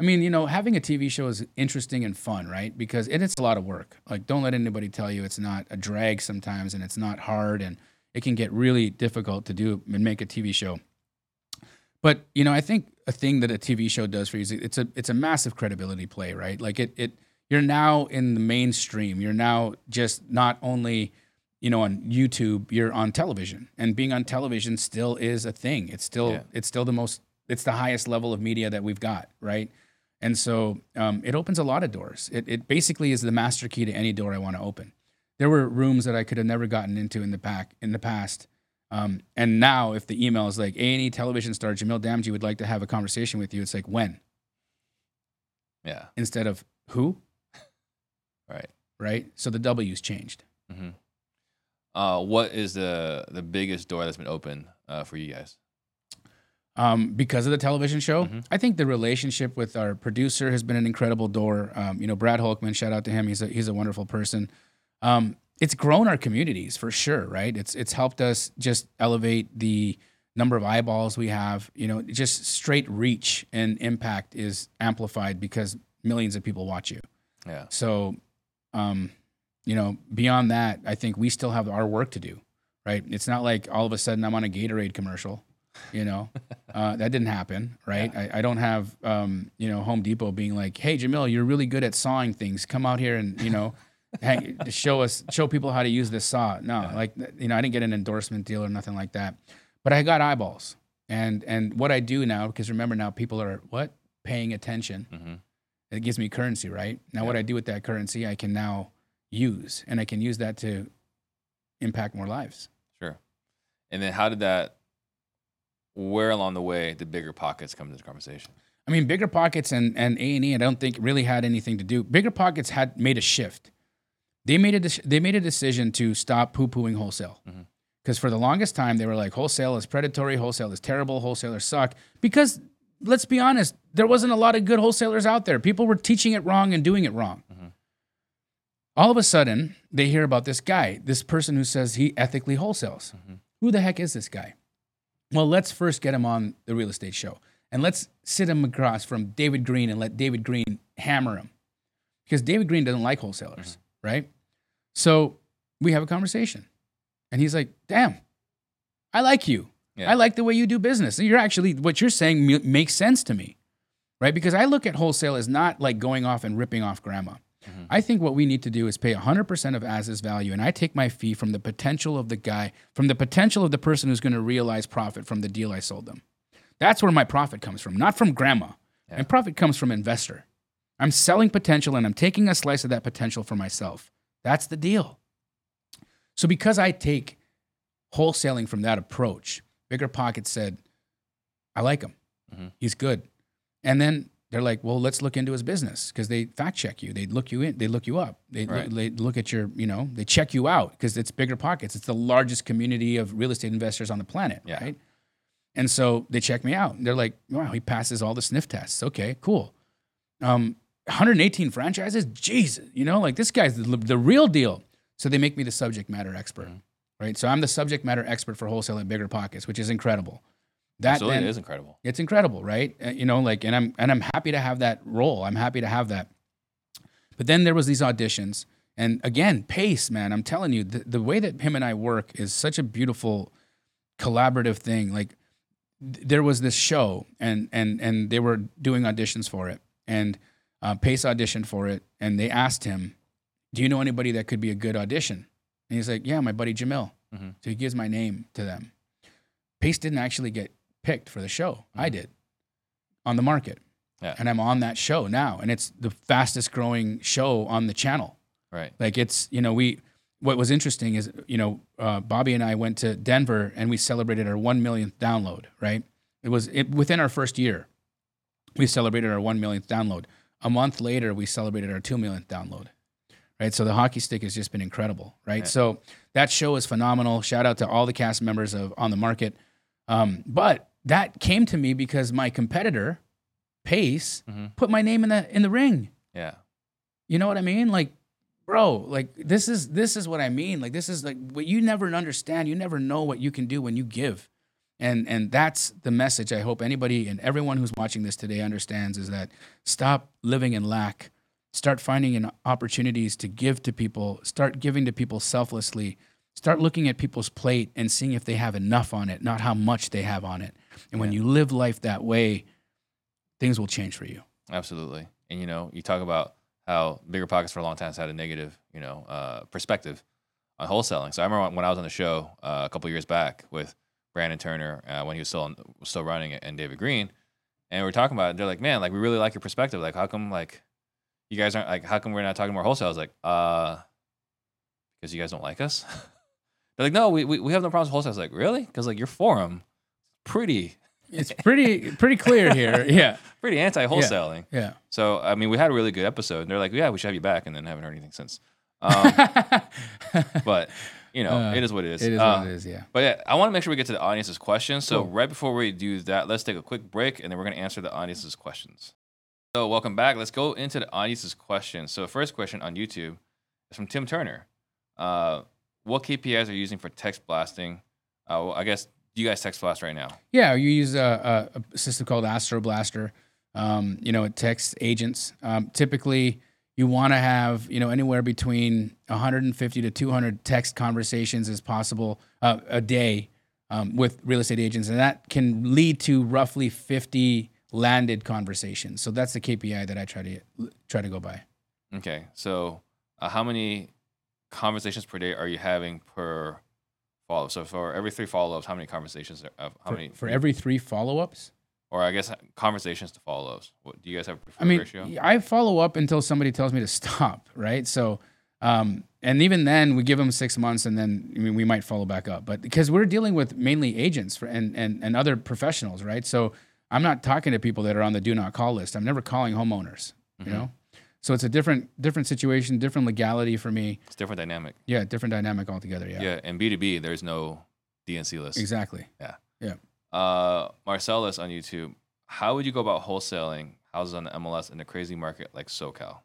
[SPEAKER 3] I mean, you know, having a TV show is interesting and fun, right? Because it, it's a lot of work. Like, don't let anybody tell you it's not a drag sometimes, and it's not hard, and it can get really difficult to do and make a TV show. But you know, I think a thing that a TV show does for you is it's a it's a massive credibility play, right? Like it it you're now in the mainstream. You're now just not only you know on YouTube, you're on television, and being on television still is a thing. It's still
[SPEAKER 2] Yeah.
[SPEAKER 3] it's still the most it's the highest level of media that we've got, right? And so um, it opens a lot of doors. It, it basically is the master key to any door I want to open. There were rooms that I could have never gotten into in the pack in the past. Um, and now, if the email is like A&E television star Jamil Damji would like to have a conversation with you, it's like when
[SPEAKER 2] Yeah.
[SPEAKER 3] instead of who,
[SPEAKER 2] Right.
[SPEAKER 3] right? So the W's changed.
[SPEAKER 2] Uh, what is the the biggest door that's been open uh, for you guys?
[SPEAKER 3] Um, because of the television show.
[SPEAKER 2] Mhm.
[SPEAKER 3] I think the relationship with our producer has been an incredible door. Um, you know, Brad Holkman, shout out to him. He's a he's a wonderful person. Um, it's grown our communities for sure, right? It's it's helped us just elevate the number of eyeballs we have. You know, just straight reach and impact is amplified because millions of people watch you.
[SPEAKER 2] Yeah.
[SPEAKER 3] So, um, you know, beyond that, I think we still have our work to do, right? It's not like all of a sudden I'm on a Gatorade commercial, you know, uh, that didn't happen, right? I, I don't have, um, you know, Home Depot being like, hey, Jamil, you're really good at sawing things. Come out here and, you know, hang, show us, show people how to use this saw. No, like, you know, I didn't get an endorsement deal or nothing like that, but I got eyeballs. And, and what I do now, because remember now people are what? Paying attention
[SPEAKER 2] hmm
[SPEAKER 3] it gives me currency, right? Now, what I do with that currency, I can now use, and I can use that to impact more lives.
[SPEAKER 2] Sure. And then how did that? Where along the way did Bigger Pockets come into the conversation?
[SPEAKER 3] I mean, Bigger Pockets and and A and E, I don't think really had anything to do. Bigger Pockets had made a shift. They made a dec- they made a decision to stop poo pooing wholesale.
[SPEAKER 2] Mhm.
[SPEAKER 3] Because for the longest time they were like wholesale is predatory, wholesale is terrible, wholesalers suck. Because let's be honest, there wasn't a lot of good wholesalers out there. People were teaching it wrong and doing it wrong. all of a sudden, they hear about this guy, this person who says he ethically wholesales. Who the heck is this guy? Well, let's first get him on the real estate show and let's sit him across from David Greene and let David Greene hammer him because David Greene doesn't like wholesalers, mm-hmm. right? So we have a conversation and he's like, damn, I like you.
[SPEAKER 2] Yeah.
[SPEAKER 3] I like the way you do business. You're actually, what you're saying makes sense to me, right? Because I look at wholesale as not like going off and ripping off grandma. I think what we need to do is pay 100% of as-is value, and I take my fee from the potential of the guy, from the potential of the person who's going to realize profit from the deal I sold them. That's where my profit comes from, not from grandma. And profit comes from investor. I'm selling potential and I'm taking a slice of that potential for myself. That's the deal. So because I take wholesaling from that approach, Bigger Pocket said, I like him.
[SPEAKER 2] Mhm.
[SPEAKER 3] He's good. And then they're like, well, let's look into his business because they fact check you. They look you in. They look you up. They,
[SPEAKER 2] Right.
[SPEAKER 3] look, they look at your, you know, they check you out because it's Bigger Pockets. It's the largest community of real estate investors on the planet,
[SPEAKER 2] Yeah.
[SPEAKER 3] right? And so they check me out. They're like, wow, he passes all the sniff tests. Okay, cool. Um, 118 franchises? Jesus, you know, like this guy's the, the real deal. So they make me the subject matter expert, right? So I'm the subject matter expert for wholesale at Bigger Pockets, which is incredible. That
[SPEAKER 2] Absolutely,
[SPEAKER 3] then,
[SPEAKER 2] it is incredible.
[SPEAKER 3] it's incredible, right? Uh, you know, like, and I'm and I'm happy to have that role. I'm happy to have that. But then there was these auditions, and again, pace, man. I'm telling you, the, the way that him and I work is such a beautiful collaborative thing. Like, th- there was this show, and and and they were doing auditions for it, and uh, Pace auditioned for it, and they asked him, "Do you know anybody that could be a good audition?" And he's like, "Yeah, my buddy Jamil."
[SPEAKER 2] Mhm.
[SPEAKER 3] So he gives my name to them. Pace didn't actually get picked for the show. I did on the market.
[SPEAKER 2] Yeah.
[SPEAKER 3] And I'm on that show now. And it's the fastest growing show on the channel.
[SPEAKER 2] Right.
[SPEAKER 3] Like it's, you know, we, what was interesting is, you know, uh, Bobby and I went to Denver and we celebrated our 1 millionth download, right? It was it, within our first year, we celebrated our 1 millionth download. A month later, we celebrated our 2 millionth download, right? So the hockey stick has just been incredible, right?
[SPEAKER 2] Yeah.
[SPEAKER 3] So that show is phenomenal. Shout out to all the cast members of On the Market. Um, but that came to me because my competitor, Pace,
[SPEAKER 2] Mhm.
[SPEAKER 3] put my name in the in the ring.
[SPEAKER 2] Yeah.
[SPEAKER 3] You know what I mean? Like, bro, like this is this is what I mean. Like this is like what you never understand. You never know what you can do when you give. And and that's the message I hope anybody and everyone who's watching this today understands is that stop living in lack. Start finding an opportunities to give to people. Start giving to people selflessly. Start looking at people's plate and seeing if they have enough on it, not how much they have on it. And when
[SPEAKER 2] Yeah.
[SPEAKER 3] you live life that way, things will change for you.
[SPEAKER 2] Absolutely. And you know, you talk about how Bigger Pockets for a long time has had a negative, you know, uh, perspective on wholesaling. So I remember when I was on the show uh, a couple years back with Brandon Turner uh, when he was still on, still running it, and David Greene, and we were talking about it. They're like, "Man, like we really like your perspective. Like, how come like you guys aren't like how come we're not talking more wholesale?" I was like, "Uh, because you guys don't like us." They're like, "No, we we, we have no problems with wholesale." I was like, "Really?" Because like your forum, pretty
[SPEAKER 3] It's pretty pretty clear here. Yeah.
[SPEAKER 2] pretty anti wholesaling.
[SPEAKER 3] Yeah.
[SPEAKER 2] So I mean, we had a really good episode. And they're like, "Yeah, we should have you back," and then haven't heard anything since. Um, but you know,
[SPEAKER 3] Uh,
[SPEAKER 2] it is what it is.
[SPEAKER 3] It is
[SPEAKER 2] Uh,
[SPEAKER 3] what it is, yeah.
[SPEAKER 2] But yeah, I want to make sure we get to the audience's questions. So
[SPEAKER 3] Cool.
[SPEAKER 2] right before we do that, let's take a quick break, and then we're going to answer the audience's questions. So welcome back. Let's go into the audience's questions. So first question on YouTube is from Tim Turner. Uh, what KPIs are you using for text blasting? Uh, well, I guess you guys text blast right now?
[SPEAKER 3] Yeah, you use a, a, a system called Astro Blaster. Um, you know, it texts agents. Um, typically, you want to have you know anywhere between 150 to 200 text conversations as possible uh, a day um, with real estate agents, and that can lead to roughly 50 landed conversations. So that's the KPI that I try to try to go by.
[SPEAKER 2] Okay, so uh, how many conversations per day are you having per follow up? So for every three follow-ups, how many conversations? Are, how
[SPEAKER 3] for,
[SPEAKER 2] many
[SPEAKER 3] for every three follow-ups?
[SPEAKER 2] or I guess conversations to follow-ups? What do you guys have a
[SPEAKER 3] I mean,
[SPEAKER 2] ratio?
[SPEAKER 3] I follow up until somebody tells me to stop, right? So, um, and even then, we give them six months, and then I mean, we might follow back up. But because we're dealing with mainly agents for, and and and other professionals, right? So I'm not talking to people that are on the do not call list. I'm never calling homeowners, you
[SPEAKER 2] Mhm.
[SPEAKER 3] know. So it's a different different situation, different legality for me.
[SPEAKER 2] It's different dynamic.
[SPEAKER 3] Yeah, different dynamic altogether. Yeah,
[SPEAKER 2] Yeah, and B two B, there's no DNC list.
[SPEAKER 3] exactly. Yeah. Yeah.
[SPEAKER 2] Uh, Marcellus on YouTube. How would you go about wholesaling houses on the MLS in a crazy market like SoCal?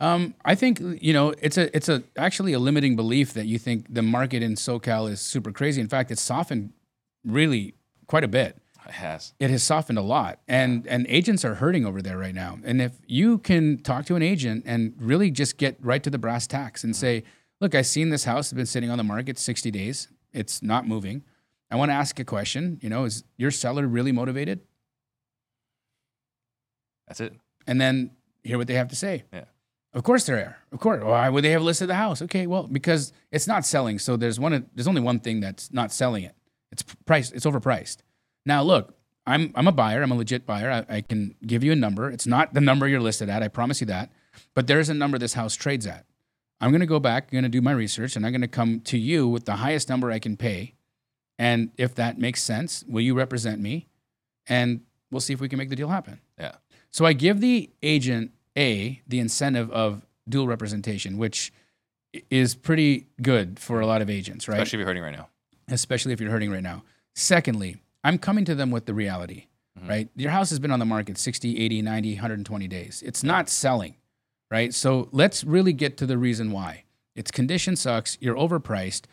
[SPEAKER 3] Um, I think you know it's a it's a actually a limiting belief that you think the market in SoCal is super crazy. In fact, it's softened really quite a bit.
[SPEAKER 2] It has.
[SPEAKER 3] It has softened a lot, and and agents are hurting over there right now. And if you can talk to an agent and really just get right to the brass tacks and say, "Look, I've seen this house has been sitting on the market 60 days. It's not moving. I want to ask a question. You know, is your seller really motivated?"
[SPEAKER 2] That's it.
[SPEAKER 3] And then hear what they have to say.
[SPEAKER 2] Yeah.
[SPEAKER 3] Of course they are. Of course. Why would they have listed the house? Okay, well, because it's not selling. So there's one. There's only one thing that's not selling it. It's priced. It's overpriced. Now look, I'm I'm a buyer. I'm a legit buyer. I, I can give you a number. It's not the number you're listed at. I promise you that. But there is a number this house trades at. I'm going to go back. I'm going to do my research, and I'm going to come to you with the highest number I can pay. And if that makes sense, will you represent me? And we'll see if we can make the deal happen.
[SPEAKER 2] Yeah.
[SPEAKER 3] So I give the agent A the incentive of dual representation, which is pretty good for a lot of agents, right?
[SPEAKER 2] Especially if you're hurting right now.
[SPEAKER 3] Especially if you're hurting right now. Secondly, I'm coming to them with the reality, right? Your house has been on the market 60, 80, 90, 120 days. It's not selling, right? So let's really get to the reason why. Its condition sucks, you're overpriced.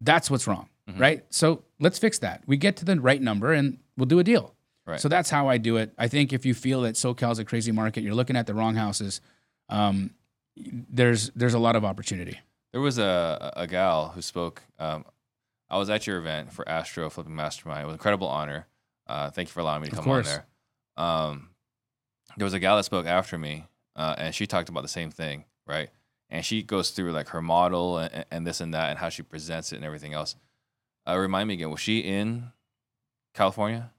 [SPEAKER 3] That's what's wrong, right? So let's fix that. We get to the right number and we'll do a deal.
[SPEAKER 2] Right.
[SPEAKER 3] So that's how I do it. I think if you feel that SoCal's a crazy market, you're looking at the wrong houses. Um, there's there's a lot of opportunity.
[SPEAKER 2] There was a a gal who spoke. Um, I was at your event for Astro Flipping Mastermind. It was an incredible honor. Uh, thank you for allowing me to
[SPEAKER 3] Of
[SPEAKER 2] come on there. Um, there was a gal that spoke after me, uh, and she talked about the same thing, right? And she goes through like her model and, and this and that, and how she presents it and everything else. Uh, remind me again, was she in California?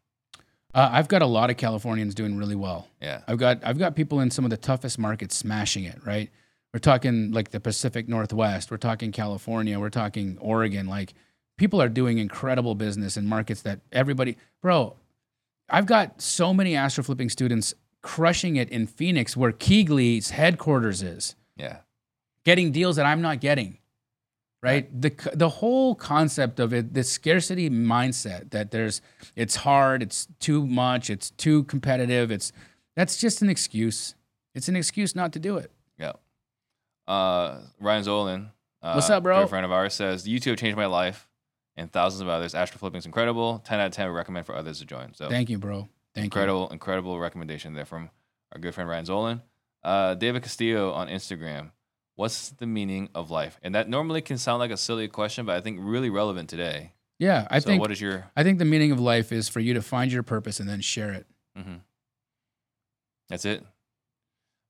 [SPEAKER 3] Uh, I've got a lot of Californians doing really well.
[SPEAKER 2] Yeah,
[SPEAKER 3] I've got I've got people in some of the toughest markets smashing it. Right, we're talking like the Pacific Northwest. We're talking California. We're talking Oregon. Like people are doing incredible business in markets that everybody, bro. I've got so many astro flipping students crushing it in Phoenix, where Keyglee's headquarters is,
[SPEAKER 2] yeah,
[SPEAKER 3] getting deals that I'm not getting. Right, the the whole concept of it, the scarcity mindset that there's, it's hard, it's too much, it's too competitive, it's that's just an excuse. It's an excuse not to do it.
[SPEAKER 2] yeah. Uh, Ryan Zolan, uh,
[SPEAKER 3] What's up, bro?
[SPEAKER 2] Good friend of ours says YouTube changed my life and thousands of others. Astro Flipping is incredible. Ten out of ten. we recommend for others to join. So
[SPEAKER 3] Thank you, bro. Thank you.
[SPEAKER 2] incredible, incredible recommendation there from our good friend Ryan Zolan. Uh, David Castillo on Instagram. What's the meaning of life? And that normally can sound like a silly question, but I think really relevant today.
[SPEAKER 3] Yeah, I
[SPEAKER 2] so,
[SPEAKER 3] think
[SPEAKER 2] what is your?
[SPEAKER 3] I think the meaning of life is for you to find your purpose and then share it.
[SPEAKER 2] hmm That's it.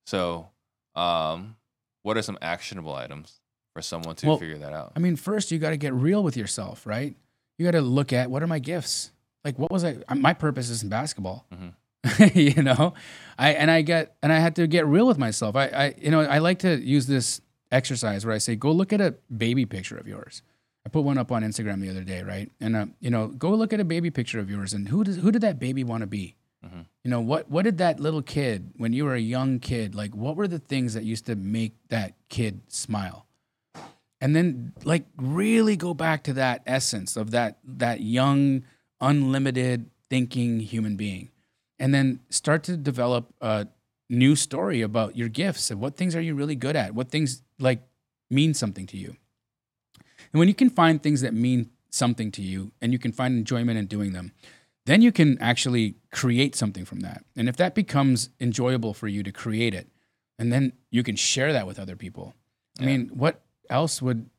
[SPEAKER 2] So, um, what are some actionable items for someone to
[SPEAKER 3] Well,
[SPEAKER 2] figure that out?
[SPEAKER 3] I mean, first you got to get real with yourself, right? You got to look at what are my gifts? Like, what was I? My purpose is in basketball.
[SPEAKER 2] Mhm.
[SPEAKER 3] you know, I and I get and I had to get real with myself. I, I, you know, I like to use this exercise where I say, go look at a baby picture of yours. I put one up on Instagram the other day, right? And uh, you know, go look at a baby picture of yours, and who does who did that baby want to be?
[SPEAKER 2] Mhm.
[SPEAKER 3] You know, what what did that little kid when you were a young kid like? What were the things that used to make that kid smile? And then like really go back to that essence of that that young unlimited thinking human being. And then start to develop a new story about your gifts and what things are you really good at? What things like mean something to you? And when you can find things that mean something to you and you can find enjoyment in doing them then you can actually create something from that. And if that becomes enjoyable for you to create it and then you can share that with other people. I mean what else would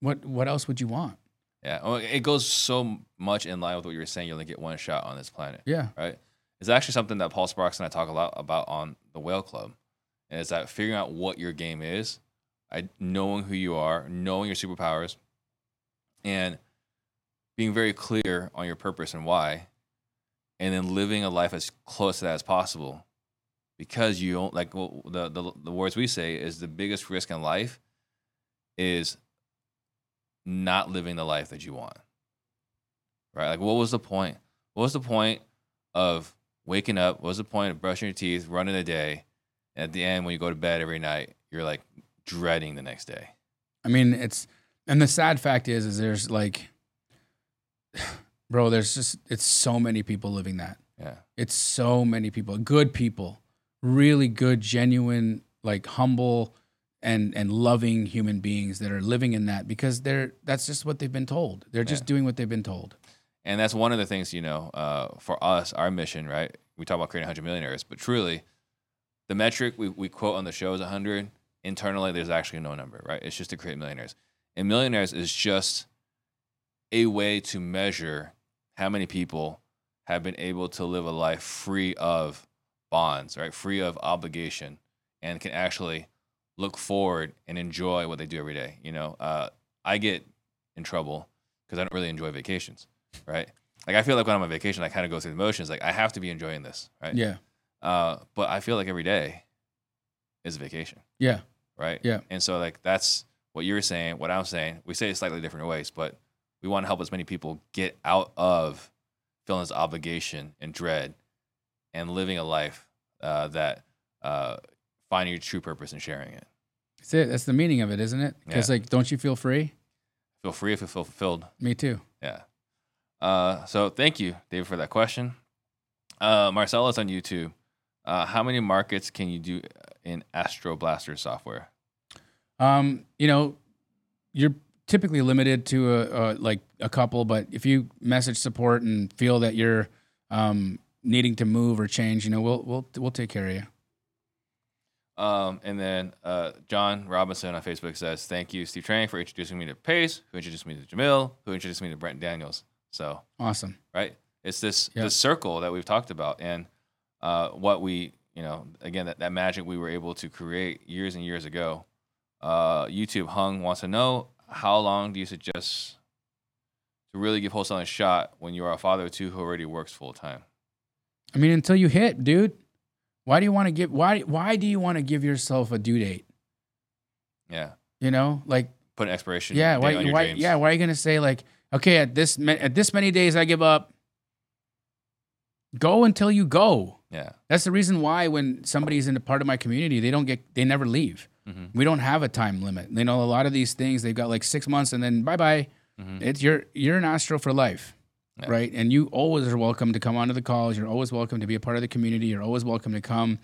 [SPEAKER 3] what what else would you want
[SPEAKER 2] Yeah, it goes so much in line with what you were saying. You only get one shot on this planet.
[SPEAKER 3] yeah
[SPEAKER 2] right? It's actually something that Paul Sparks and I talk a lot about on the Whale Club, and it's that figuring out what your game is, I, knowing who you are, knowing your superpowers, and being very clear on your purpose and why, and then living a life as close to that as possible, because you don't like well, the the the words we say is the biggest risk in life is not living the life that you want. Right? Like, what was the point? What was the point of waking up? What was the point of brushing your teeth, running the day? And at the end, when you go to bed every night, you're like dreading the next day.
[SPEAKER 3] i mean it's and the sad fact is is there's like bro there's just it's so many people living that
[SPEAKER 2] Yeah.
[SPEAKER 3] it's so many people good people really good genuine like humble and and loving human beings that are living in that because they're that's just what they've been told. They're just
[SPEAKER 2] Yeah.
[SPEAKER 3] doing what they've been told.
[SPEAKER 2] And that's one of the things, you know, uh, for us, our mission, right? We talk about creating 100 millionaires, but truly, the metric we, we quote on the show is 100. Internally, there's actually no number, right? It's just to create millionaires. And millionaires is just a way to measure how many people have been able to live a life free of bonds, right? Free of obligation and can actually look forward and enjoy what they do every day. You know, uh, I get in trouble because I don't really enjoy vacations, right? Like I feel like when I'm on vacation, I kind of go through the motions. Like I have to be enjoying this, right?
[SPEAKER 3] Yeah.
[SPEAKER 2] Uh, but I feel like every day is a vacation,
[SPEAKER 3] Yeah.
[SPEAKER 2] right?
[SPEAKER 3] Yeah.
[SPEAKER 2] And so like that's what you're saying, what I'm saying. We say it slightly different ways, but we want to help as many people get out of feeling this obligation and dread, and living a life uh, that uh, finding your true purpose and sharing it.
[SPEAKER 3] That's it. That's the meaning of it, isn't it? Because
[SPEAKER 2] Yeah.
[SPEAKER 3] like, don't you feel free?
[SPEAKER 2] Feel free if you feel fulfilled.
[SPEAKER 3] Me too.
[SPEAKER 2] Yeah. Uh, so thank you, David, for that question. Uh, Marcella's on YouTube. Uh, how many markets can you do in Astro Blaster software?
[SPEAKER 3] Um, you know, you're typically limited to a, a like a couple, but if you message support and feel that you're um, needing to move or change, you know, we'll we'll we'll take care of you.
[SPEAKER 2] Um, and then uh, John Robinson on Facebook says, "Thank you, Steve Trang, for introducing me to Pace, who introduced me to Jamil, who introduced me to Brent Daniels." So
[SPEAKER 3] Awesome.
[SPEAKER 2] right, it's this
[SPEAKER 3] Yeah.
[SPEAKER 2] this circle that we've talked about, and uh, what we, you know, again that, that magic we were able to create years and years ago. Uh, YouTube Hung wants to know how long do you suggest to really give wholesaling a shot when you are a father of two who already works full time?
[SPEAKER 3] I mean, until you hit, dude. Why do you want to give? Why why do you want to give yourself a due date?
[SPEAKER 2] Yeah,
[SPEAKER 3] You know, like
[SPEAKER 2] put an expiration.
[SPEAKER 3] yeah,
[SPEAKER 2] date
[SPEAKER 3] why
[SPEAKER 2] on your
[SPEAKER 3] why yeah, why are you gonna say like, okay, at this at this many days I give up. Go until you go.
[SPEAKER 2] yeah,
[SPEAKER 3] That's the reason why when somebody's in a part of my community, they don't get they never leave.
[SPEAKER 2] Mhm.
[SPEAKER 3] We don't have a time limit. You know, a lot of these things they've got like six months and then bye bye.
[SPEAKER 2] Mhm.
[SPEAKER 3] It's you're you're an astro for life.
[SPEAKER 2] Yeah.
[SPEAKER 3] Right. And you always are welcome to come onto the calls. You're always welcome to be a part of the community. You're always welcome to come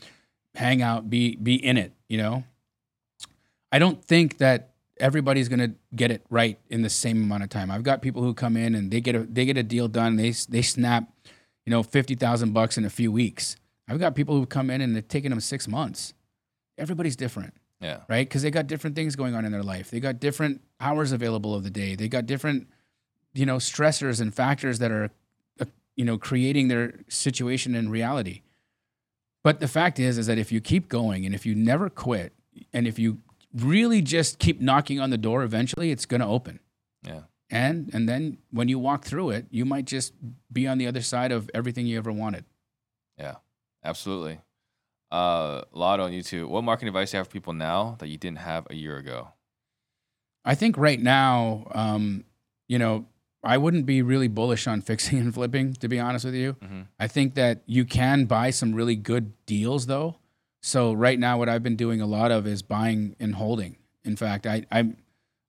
[SPEAKER 3] hang out, be be in it, you know. I don't think that everybody's gonna get it right in the same amount of time. I've got people who come in and they get a they get a deal done. They they snap, you know, fifty thousand bucks in a few weeks. I've got people who come in and it's taking them six months. Everybody's different,
[SPEAKER 2] yeah,
[SPEAKER 3] right? Because they got different things going on in their life. They got different hours available of the day. They got different, you know, stressors and factors that are, uh, you know, creating their situation in reality. But the fact is, is that if you keep going and if you never quit, and if you really just keep knocking on the door, eventually it's going to open.
[SPEAKER 2] yeah.
[SPEAKER 3] And and then when you walk through it, you might just be on the other side of everything you ever wanted.
[SPEAKER 2] Yeah, absolutely. Uh, lot on YouTube. What marketing advice do you have for people now that you didn't have a year ago?
[SPEAKER 3] I think right now, um, you know, I wouldn't be really bullish on fixing and flipping, to be honest with you.
[SPEAKER 2] Mhm.
[SPEAKER 3] I think that you can buy some really good deals though. So right now, what I've been doing a lot of is buying and holding. In fact, I I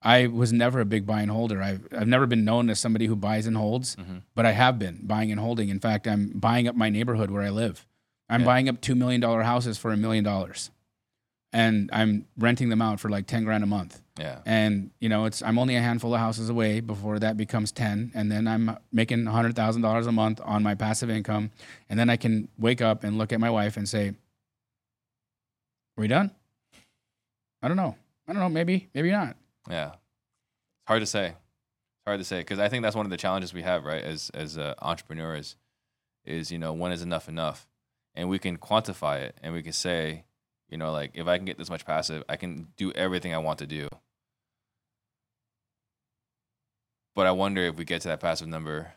[SPEAKER 3] I was never a big buy and holder. I've I've never been known as somebody who buys and holds,
[SPEAKER 2] Mhm.
[SPEAKER 3] but I have been buying and holding. In fact, I'm buying up my neighborhood where I live. I'm
[SPEAKER 2] Yeah.
[SPEAKER 3] buying up two million dollar houses for a million dollars, and I'm renting them out for like ten grand a month
[SPEAKER 2] Yeah,
[SPEAKER 3] and you know it's i'm only a handful of houses away before that becomes 10 and then i'm making $100000 a month on my passive income and then i can wake up and look at my wife and say are we done i don't know i don't know maybe maybe not
[SPEAKER 2] yeah. It's hard to say. It's hard to say because I think that's one of the challenges we have, right? As as uh, entrepreneurs, is you know when is enough enough, and we can quantify it and we can say, you know, like if I can get this much passive, I can do everything I want to do. But I wonder if we get to that passive number.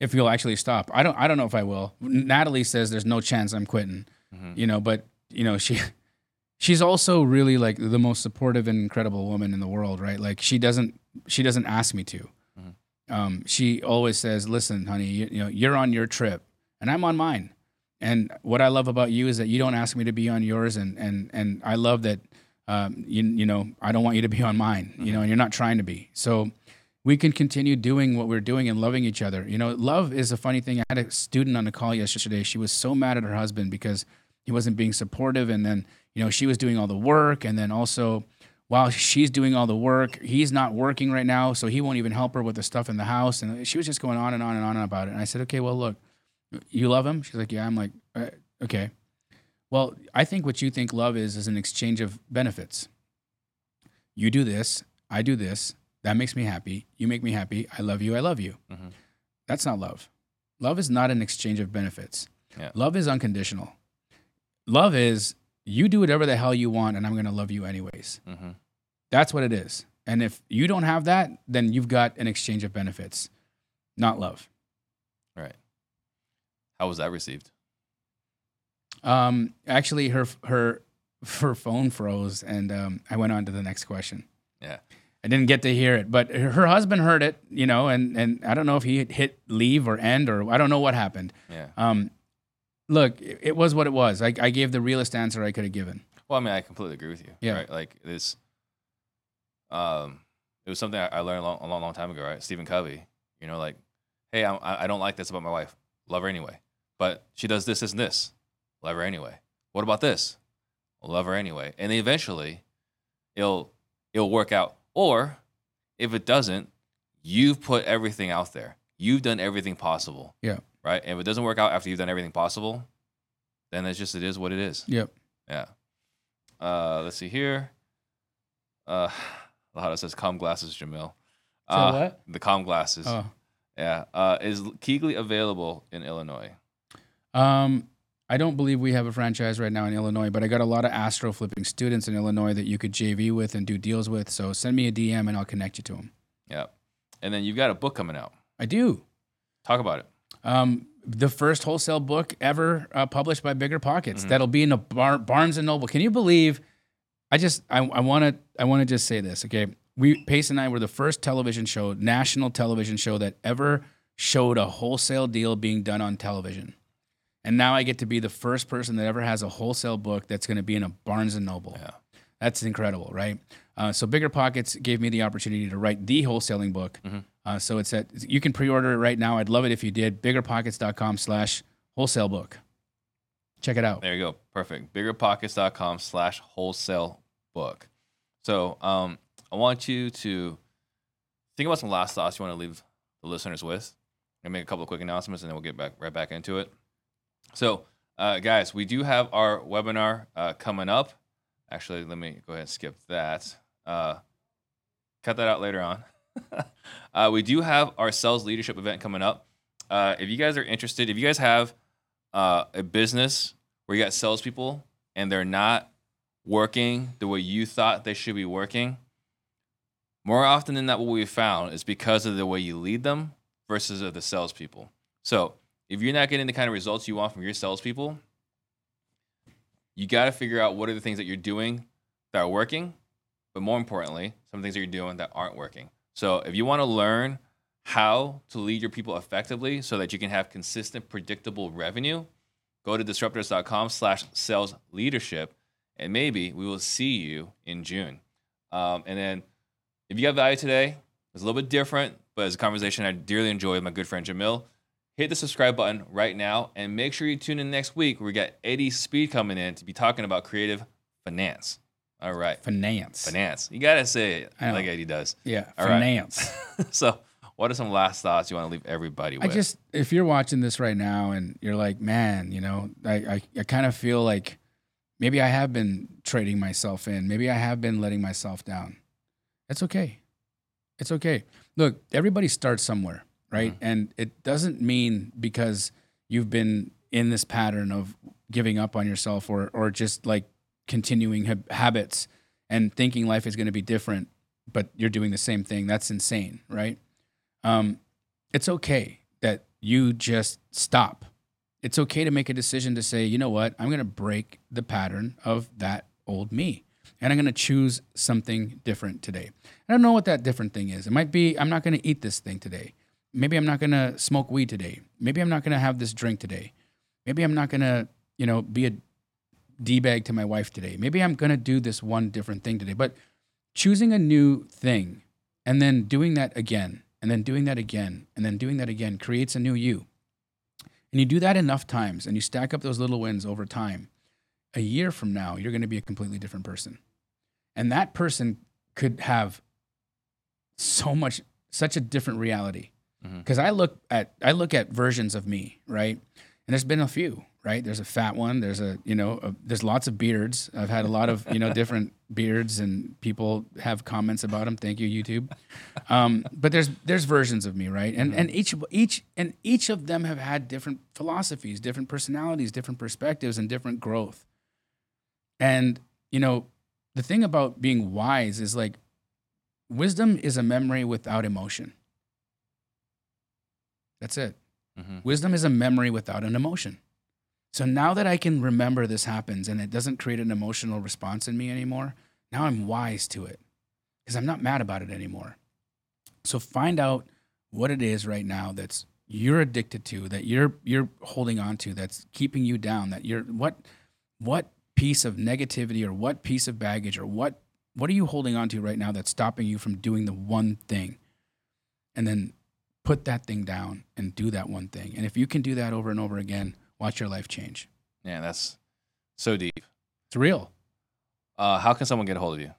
[SPEAKER 3] if you'll actually stop. I don't i don't know if i will. Natalie says there's no chance i'm quitting
[SPEAKER 2] Mhm.
[SPEAKER 3] you know but you know she she's also really like the most supportive and incredible woman in the world right? Like she doesn't she doesn't ask me to.
[SPEAKER 2] Mhm.
[SPEAKER 3] um, she always says listen honey you, you know you're on your trip and i'm on mine. And what i love about you is that you don't ask me to be on yours and and and i love that um, you, you know i don't want you to be on mine you know and you're not trying to be. So we can continue doing what we're doing and loving each other. You know, love is a funny thing. I had a student on the call yesterday. She was so mad at her husband because he wasn't being supportive. And then you know she was doing all the work. And then also while she's doing all the work he's not working right now. So he won't even help her with the stuff in the house. And she was just going on and on and on about it. And i said okay well look you love him? She's like yeah. I'm like uh, okay. Well i think what you think love is is an exchange of benefits. You do this i do this that makes me happy. You make me happy. I love you. I love you.
[SPEAKER 2] Mhm.
[SPEAKER 3] that's not love. Love is not an exchange of benefits.
[SPEAKER 2] Yeah.
[SPEAKER 3] love is unconditional. Love is you do whatever the hell you want and i'm going to love you anyways.
[SPEAKER 2] Hmm
[SPEAKER 3] that's what it is. And if you don't have that then you've got an exchange of benefits. Not love.
[SPEAKER 2] Right. How was that received?
[SPEAKER 3] um actually her her her phone froze and um i went on to the next question.
[SPEAKER 2] Yeah.
[SPEAKER 3] I didn't get to hear it, but her husband heard it, you know, and and I don't know if he hit leave or end or I don't know what happened.
[SPEAKER 2] Yeah.
[SPEAKER 3] Um, look, it, it was what it was. I, I gave the realest answer I could have given.
[SPEAKER 2] Well, I mean, I completely agree with you.
[SPEAKER 3] Yeah.
[SPEAKER 2] Right. Like this. Um, it was something I I learned a long, a long, long time ago. Right. Stephen Covey. You know, like, hey, I'm, I I don't like this about my wife. Love her anyway. But she does this, this, and this. Love her anyway. What about this? Love her anyway. And then eventually, it'll it'll work out. Or if it doesn't, you've put everything out there. You've done everything possible.
[SPEAKER 3] Yeah.
[SPEAKER 2] Right. And if it doesn't work out after you've done everything possible, then it's just it is what it is.
[SPEAKER 3] Yep.
[SPEAKER 2] Yeah. Uh, let's see here. Uh, it says calm glasses, Jamil. Uh,
[SPEAKER 3] what?
[SPEAKER 2] The calm glasses.
[SPEAKER 3] Oh.
[SPEAKER 2] Yeah. Uh, is Keyglee available in Illinois?
[SPEAKER 3] Um, I don't believe we have a franchise right now in Illinois, but I got a lot of Astro flipping students in Illinois that you could JV with and do deals with. So send me a DM and I'll connect you to them.
[SPEAKER 2] Yeah. And then you've got a book coming out.
[SPEAKER 3] I do.
[SPEAKER 2] Talk about it.
[SPEAKER 3] Um, the first wholesale book ever uh, published by Bigger Pockets.
[SPEAKER 2] Mhm.
[SPEAKER 3] That'll be in a bar- Barnes and Noble. Can you believe? I just I want to I want to just say this. Okay, we Pace and I were the first television show, national television show that ever showed a wholesale deal being done on television. And now I get to be the first person that ever has a wholesale book that's going to be in a Barnes and Noble.
[SPEAKER 2] Yeah.
[SPEAKER 3] That's incredible, right? Uh, so Bigger Pockets gave me the opportunity to write the wholesaling book.
[SPEAKER 2] Mhm.
[SPEAKER 3] Uh, so it's at you can pre-order it right now. I'd love it if you did. Biggerpockets.com slash wholesale book. Check it out.
[SPEAKER 2] There you go. Perfect. Biggerpockets.com slash wholesale book. So um, I want you to think about some last thoughts you want to leave the listeners with. and make a couple of quick announcements and then we'll get back right back into it. So, uh, guys, we do have our webinar uh, coming up. Actually, let me go ahead and skip that. Uh, cut that out later on. uh, we do have our sales leadership event coming up. Uh, if you guys are interested, if you guys have uh, a business where you got salespeople and they're not working the way you thought they should be working, more often than not, what we've found is because of the way you lead them versus of the salespeople. So if you're not getting the kind of results you want from your salespeople, you got to figure out what are the things that you're doing that are working, but more importantly, some things that you're doing that aren't working. So if you want to learn how to lead your people effectively so that you can have consistent, predictable revenue, go to disruptors.com slash sales leadership, and maybe we will see you in June. Um, and then if you got value today, it's a little bit different, but it's a conversation I dearly enjoy with my good friend Jamil. Hit the subscribe button right now and make sure you tune in next week we got Eddie Speed coming in to be talking about creative finance. All right.
[SPEAKER 3] Finance.
[SPEAKER 2] Finance. You got to say it like Eddie does.
[SPEAKER 3] Yeah.
[SPEAKER 2] All right.
[SPEAKER 3] finance.
[SPEAKER 2] so, what are some last thoughts you want to leave everybody with?
[SPEAKER 3] I just, if you're watching this right now and you're like, man, you know, I, I, I kind of feel like maybe I have been trading myself in. Maybe I have been letting myself down. It's okay. It's okay. Look, everybody starts somewhere, right? And it doesn't mean because you've been in this pattern of giving up on yourself or, or just like continuing hab- habits and thinking life is going to be different, but you're doing the same thing. That's insane, right? Um, it's okay that you just stop. It's okay to make a decision to say, you know what, I'm going to break the pattern of that old me and I'm going to choose something different today. I don't know what that different thing is. It might be I'm not going to eat this thing today. Maybe I'm not going to smoke weed today. Maybe I'm not going to have this drink today. Maybe I'm not going to, you know, be a D bag to my wife today. Maybe I'm going to do this one different thing today. But choosing a new thing and then doing that again and then doing that again and then doing that again creates a new you. And you do that enough times and you stack up those little wins over time. a year from now, you're going to be a completely different person. And that person could have so much, such a different reality.
[SPEAKER 2] Mhm.
[SPEAKER 3] Because I look at, I look at versions of me, right? And there's been a few, right? There's a fat one. There's a, you know, a, there's lots of beards. I've had a lot of, you know, different beards, and people have comments about them. Thank you, YouTube. Um, but there's there's versions of me, right? And and each each and each of them have had different philosophies, different personalities, different perspectives, and different growth. And you know, the thing about being wise is like wisdom is a memory without emotion. That's it.
[SPEAKER 2] Mhm.
[SPEAKER 3] Wisdom is a memory without an emotion. So now that I can remember this happens and it doesn't create an emotional response in me anymore, now I'm wise to it because I'm not mad about it anymore. So find out what it is right now that's you're addicted to, that you're you're holding on to, that's keeping you down, that you're what what piece of negativity or what piece of baggage or what what are you holding on to right now that's stopping you from doing the one thing? And then put that thing down and do that one thing. And if you can do that over and over again, watch your life change.
[SPEAKER 2] Yeah, that's so deep.
[SPEAKER 3] It's real.
[SPEAKER 2] Uh, how can someone get a hold of you?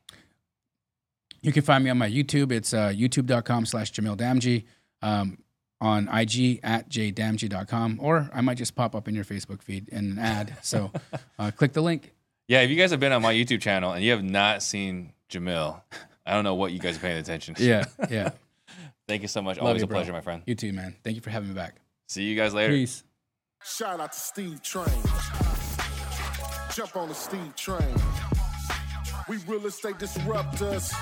[SPEAKER 3] You can find me on my YouTube. It's uh, youtube.com slash Jamil Damji. Um, on IG at jdamji.com, or I might just pop up in your Facebook feed in an ad. So uh, click the link.
[SPEAKER 2] Yeah, if you guys have been on my YouTube channel and you have not seen Jamil, I don't know what you guys are paying attention to.
[SPEAKER 3] Yeah, yeah.
[SPEAKER 2] Thank you so much.
[SPEAKER 3] Love
[SPEAKER 2] Always
[SPEAKER 3] you,
[SPEAKER 2] a
[SPEAKER 3] bro.
[SPEAKER 2] pleasure, my friend.
[SPEAKER 3] You too, man. Thank you for having me back.
[SPEAKER 2] See you guys later.
[SPEAKER 3] Peace.
[SPEAKER 1] Shout out to Steve Trang. Jump on the Steve Train. We real estate disruptors.